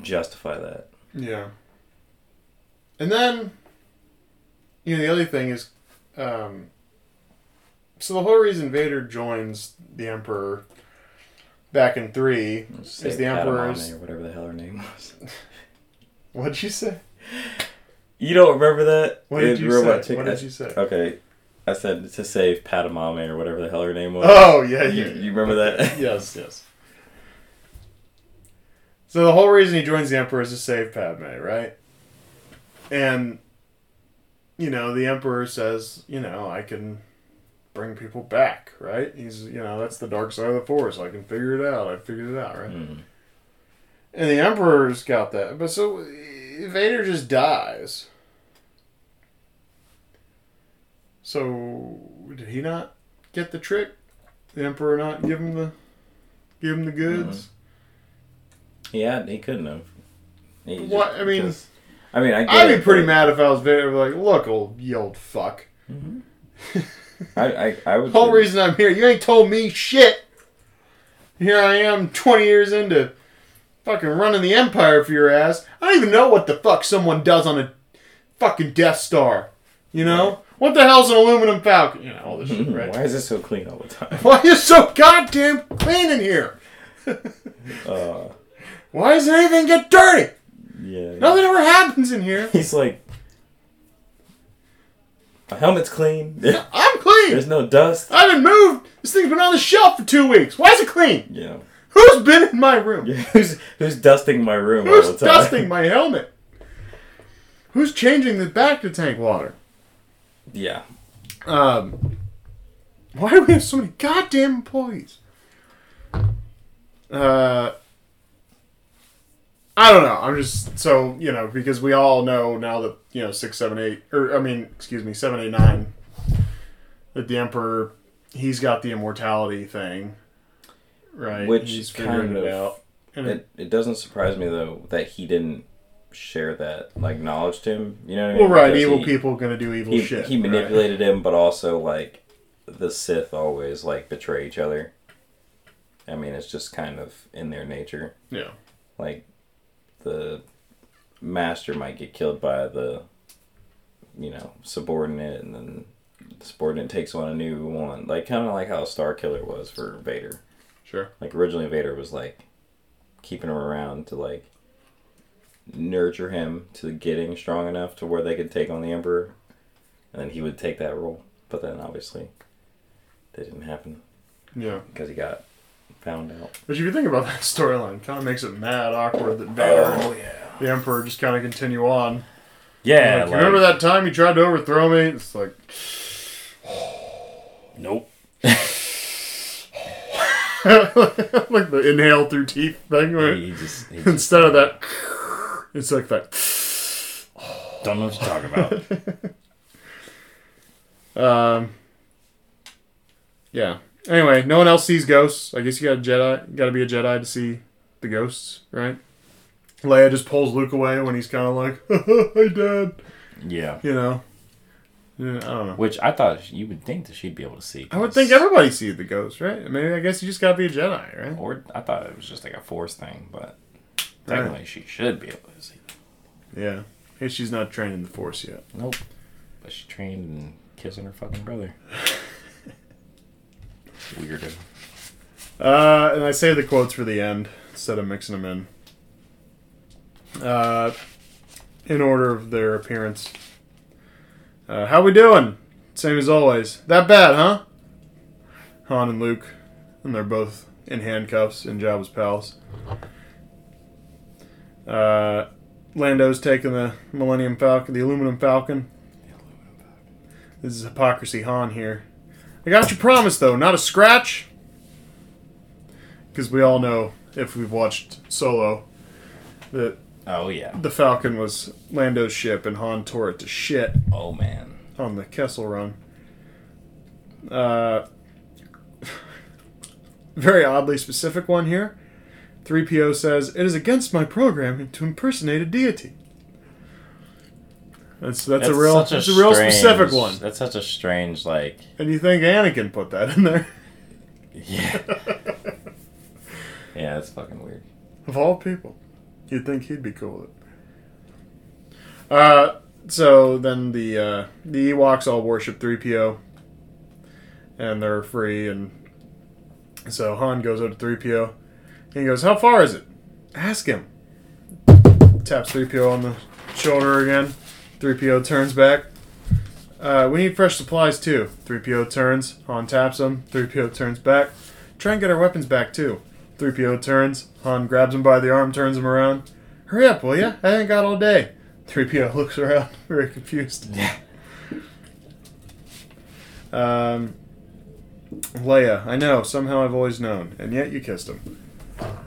justify that. Yeah. And then, you know, the other thing is, um, so the whole reason Vader joins the Emperor back in three is the Emperor's. or whatever the hell her name was. What'd you say? You don't remember that? What did you say? Chick- What did you say? Okay, I said to save Padamame or whatever the hell her name was. Oh yeah, you, yeah. you remember that? yes, yes. So the whole reason he joins the Emperor is to save Padme, right? And you know, the Emperor says, you know, I can bring people back, right? He's, you know, that's the dark side of the Force. I can figure it out. I figured it out, right? Mhm. And the Emperor's got that, but so Vader just dies. So did he not get the trick? The Emperor not give him the give him the goods? Yeah, he couldn't have. He What- I mean- because- I mean, I I'd be it, pretty mad if I was Vader. Like, look, old you old fuck. I, I, I would. The whole reason I'm here, you ain't told me shit. Here I am, 20 years into fucking running the Empire for your ass. I don't even know what the fuck someone does on a fucking Death Star. You know? What the hell's an aluminum falcon? You know, all this shit, right? Why is it so clean all the time? Why is it so goddamn clean in here? Uh, Why does anything get dirty? Yeah. Nothing ever happens in here. He's like, my helmet's clean. I'm clean. There's no dust. I haven't moved. This thing's been on the shelf for two weeks. Why is it clean? Yeah. Who's been in my room? Yeah, who's who's dusting my room all Who's the time? dusting my helmet? Who's changing the bacta tank water? Yeah. Um, why do we have so many goddamn employees? Uh, I don't know. I'm just so you know because we all know now that you know six, seven, eight, or I mean, excuse me, seven, eight, nine. That the emperor, he's got the immortality thing, right? Which he's kind figuring it of- out. And it, It, doesn't surprise me though that he didn't share that like knowledge to him. You know what I well, right, Because evil he, people gonna do evil He, shit. he right? manipulated him, but also like the Sith always like betray each other. I mean, it's just kind of in their nature. Yeah, Like the master might get killed by the you know subordinate, and then the subordinate takes on a new one. Like kind of like how Starkiller was for Vader. sure. Like originally Vader was like keeping him around to like nurture him to getting strong enough to where they could take on the Emperor, and then he would take that role. But then obviously that didn't happen Yeah, because he got found out. but if you think about that storyline, kind of makes it mad awkward that Vader Oh, yeah, the emperor just kind of continue on. yeah. Like, remember that time you tried to overthrow me? It's like Nope. like the inhale through teeth thing. Where He just, he just instead of that, it's like that. Don't know what you're talking about. Um. Yeah. Anyway, no one else sees ghosts. I guess you got a Jedi. Got to be a Jedi to see the ghosts, right? Leia just pulls Luke away when he's kind of like, "Hey, Dad," yeah. you know. Yeah, I don't know. Which I thought you would think that she'd be able to see. I would think everybody sees the ghosts, right? Maybe I guess you just gotta be a Jedi, right? Or I thought it was just like a force thing, but technically she should be able to see. Yeah. Hey, she's not trained in the Force yet. Nope. But she trained in kissing her fucking brother. Weirdo. Uh, and I save the quotes for the end instead of mixing them in. Uh, in order of their appearance. Uh, how we doing? Same as always. That bad, huh? Han and Luke, and they're both in handcuffs in Jabba's palace. Uh, Lando's taking the Millennium Falcon, the Aluminum Falcon. This is hypocrisy, Han here. I got your promise though, not a scratch. Because we all know, if we've watched Solo, that Oh yeah. the Falcon was Lando's ship and Han tore it to shit Oh man. on the Kessel Run. Uh, very oddly specific one here. 3PO says, It is against my programming to impersonate a deity. That's, that's, a real that's a real strange- specific one. That's such a strange like And you think Anakin put that in there? yeah. yeah, that's fucking weird. Of all people, you'd think he'd be cool with it. Uh, so then the uh, the Ewoks all worship 3PO, and they're free. And so Han goes up to 3PO, and he goes, "How far is it? Ask him." Taps 3PO on the shoulder again. 3PO turns back. Uh, we need fresh supplies too. 3PO turns. Han taps him. 3PO turns back. Try and get our weapons back too. 3PO turns. Han grabs him by the arm, turns him around. Hurry up, will ya? I ain't got all day. 3PO looks around, very confused. Yeah. Um, Leia, I know, somehow I've always known, and yet you kissed him.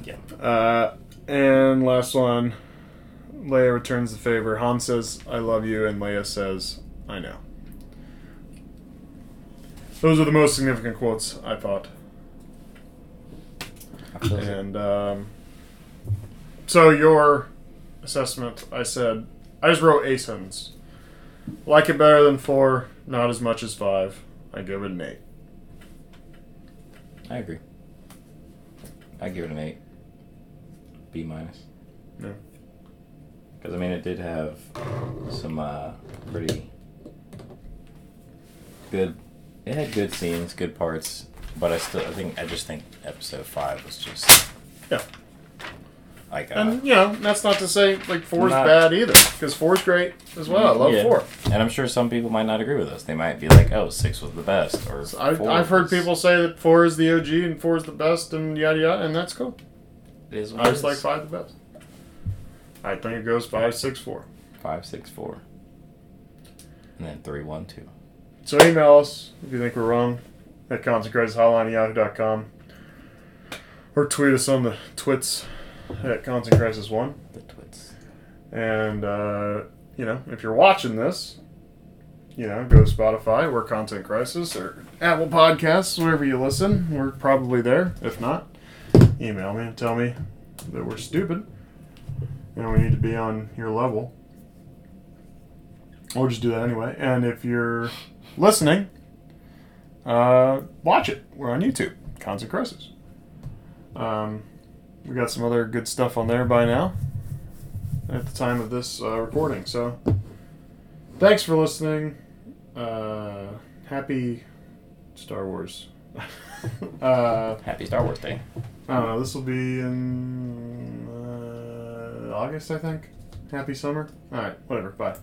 Yeah. Uh, and last one Leia returns the favor. Han says, I love you, and Leia says, I know. Those are the most significant quotes, I thought. Like- And um, so your assessment, I said, I just wrote a sentence. Like it better than four, not as much as five. I give it an eight. I agree. I give it an eight. B minus. Yeah. Because I mean, it did have some uh, pretty good. It had good scenes, good parts, but I still, I think, I just think episode five was just Yeah. like uh, And, you know, that's not to say, like, four's Not- bad either. Because four's great as well. I love Yeah. four. and I'm sure some people might not agree with us. They might be like, "Oh, six was the best," or I, four I've heard people say that four is the OG and four is the best and yada yada, and that's cool. It is what I just is. like five the best. I think it goes five, six, four. five, six, four, and then three, one, two. So email us if you think we're wrong at consequences.hotline@yahoo.com or tweet us on the twits at Content Crisis One. The twits. And, uh, you know, if you're watching this, you know, go to Spotify, we're Content Crisis, or Apple Podcasts, wherever you listen. We're probably there. If not, email me and tell me that we're stupid and we need to be on your level. We'll just do that anyway. And if you're listening, uh, watch it. We're on YouTube, Content Crisis. Um, we got some other good stuff on there by now at the time of this uh, recording. So, thanks for listening. Uh, happy Star Wars. uh, Happy Star Wars Day. I don't know. This will be in uh, August, I think. Happy summer. All right, whatever. Bye.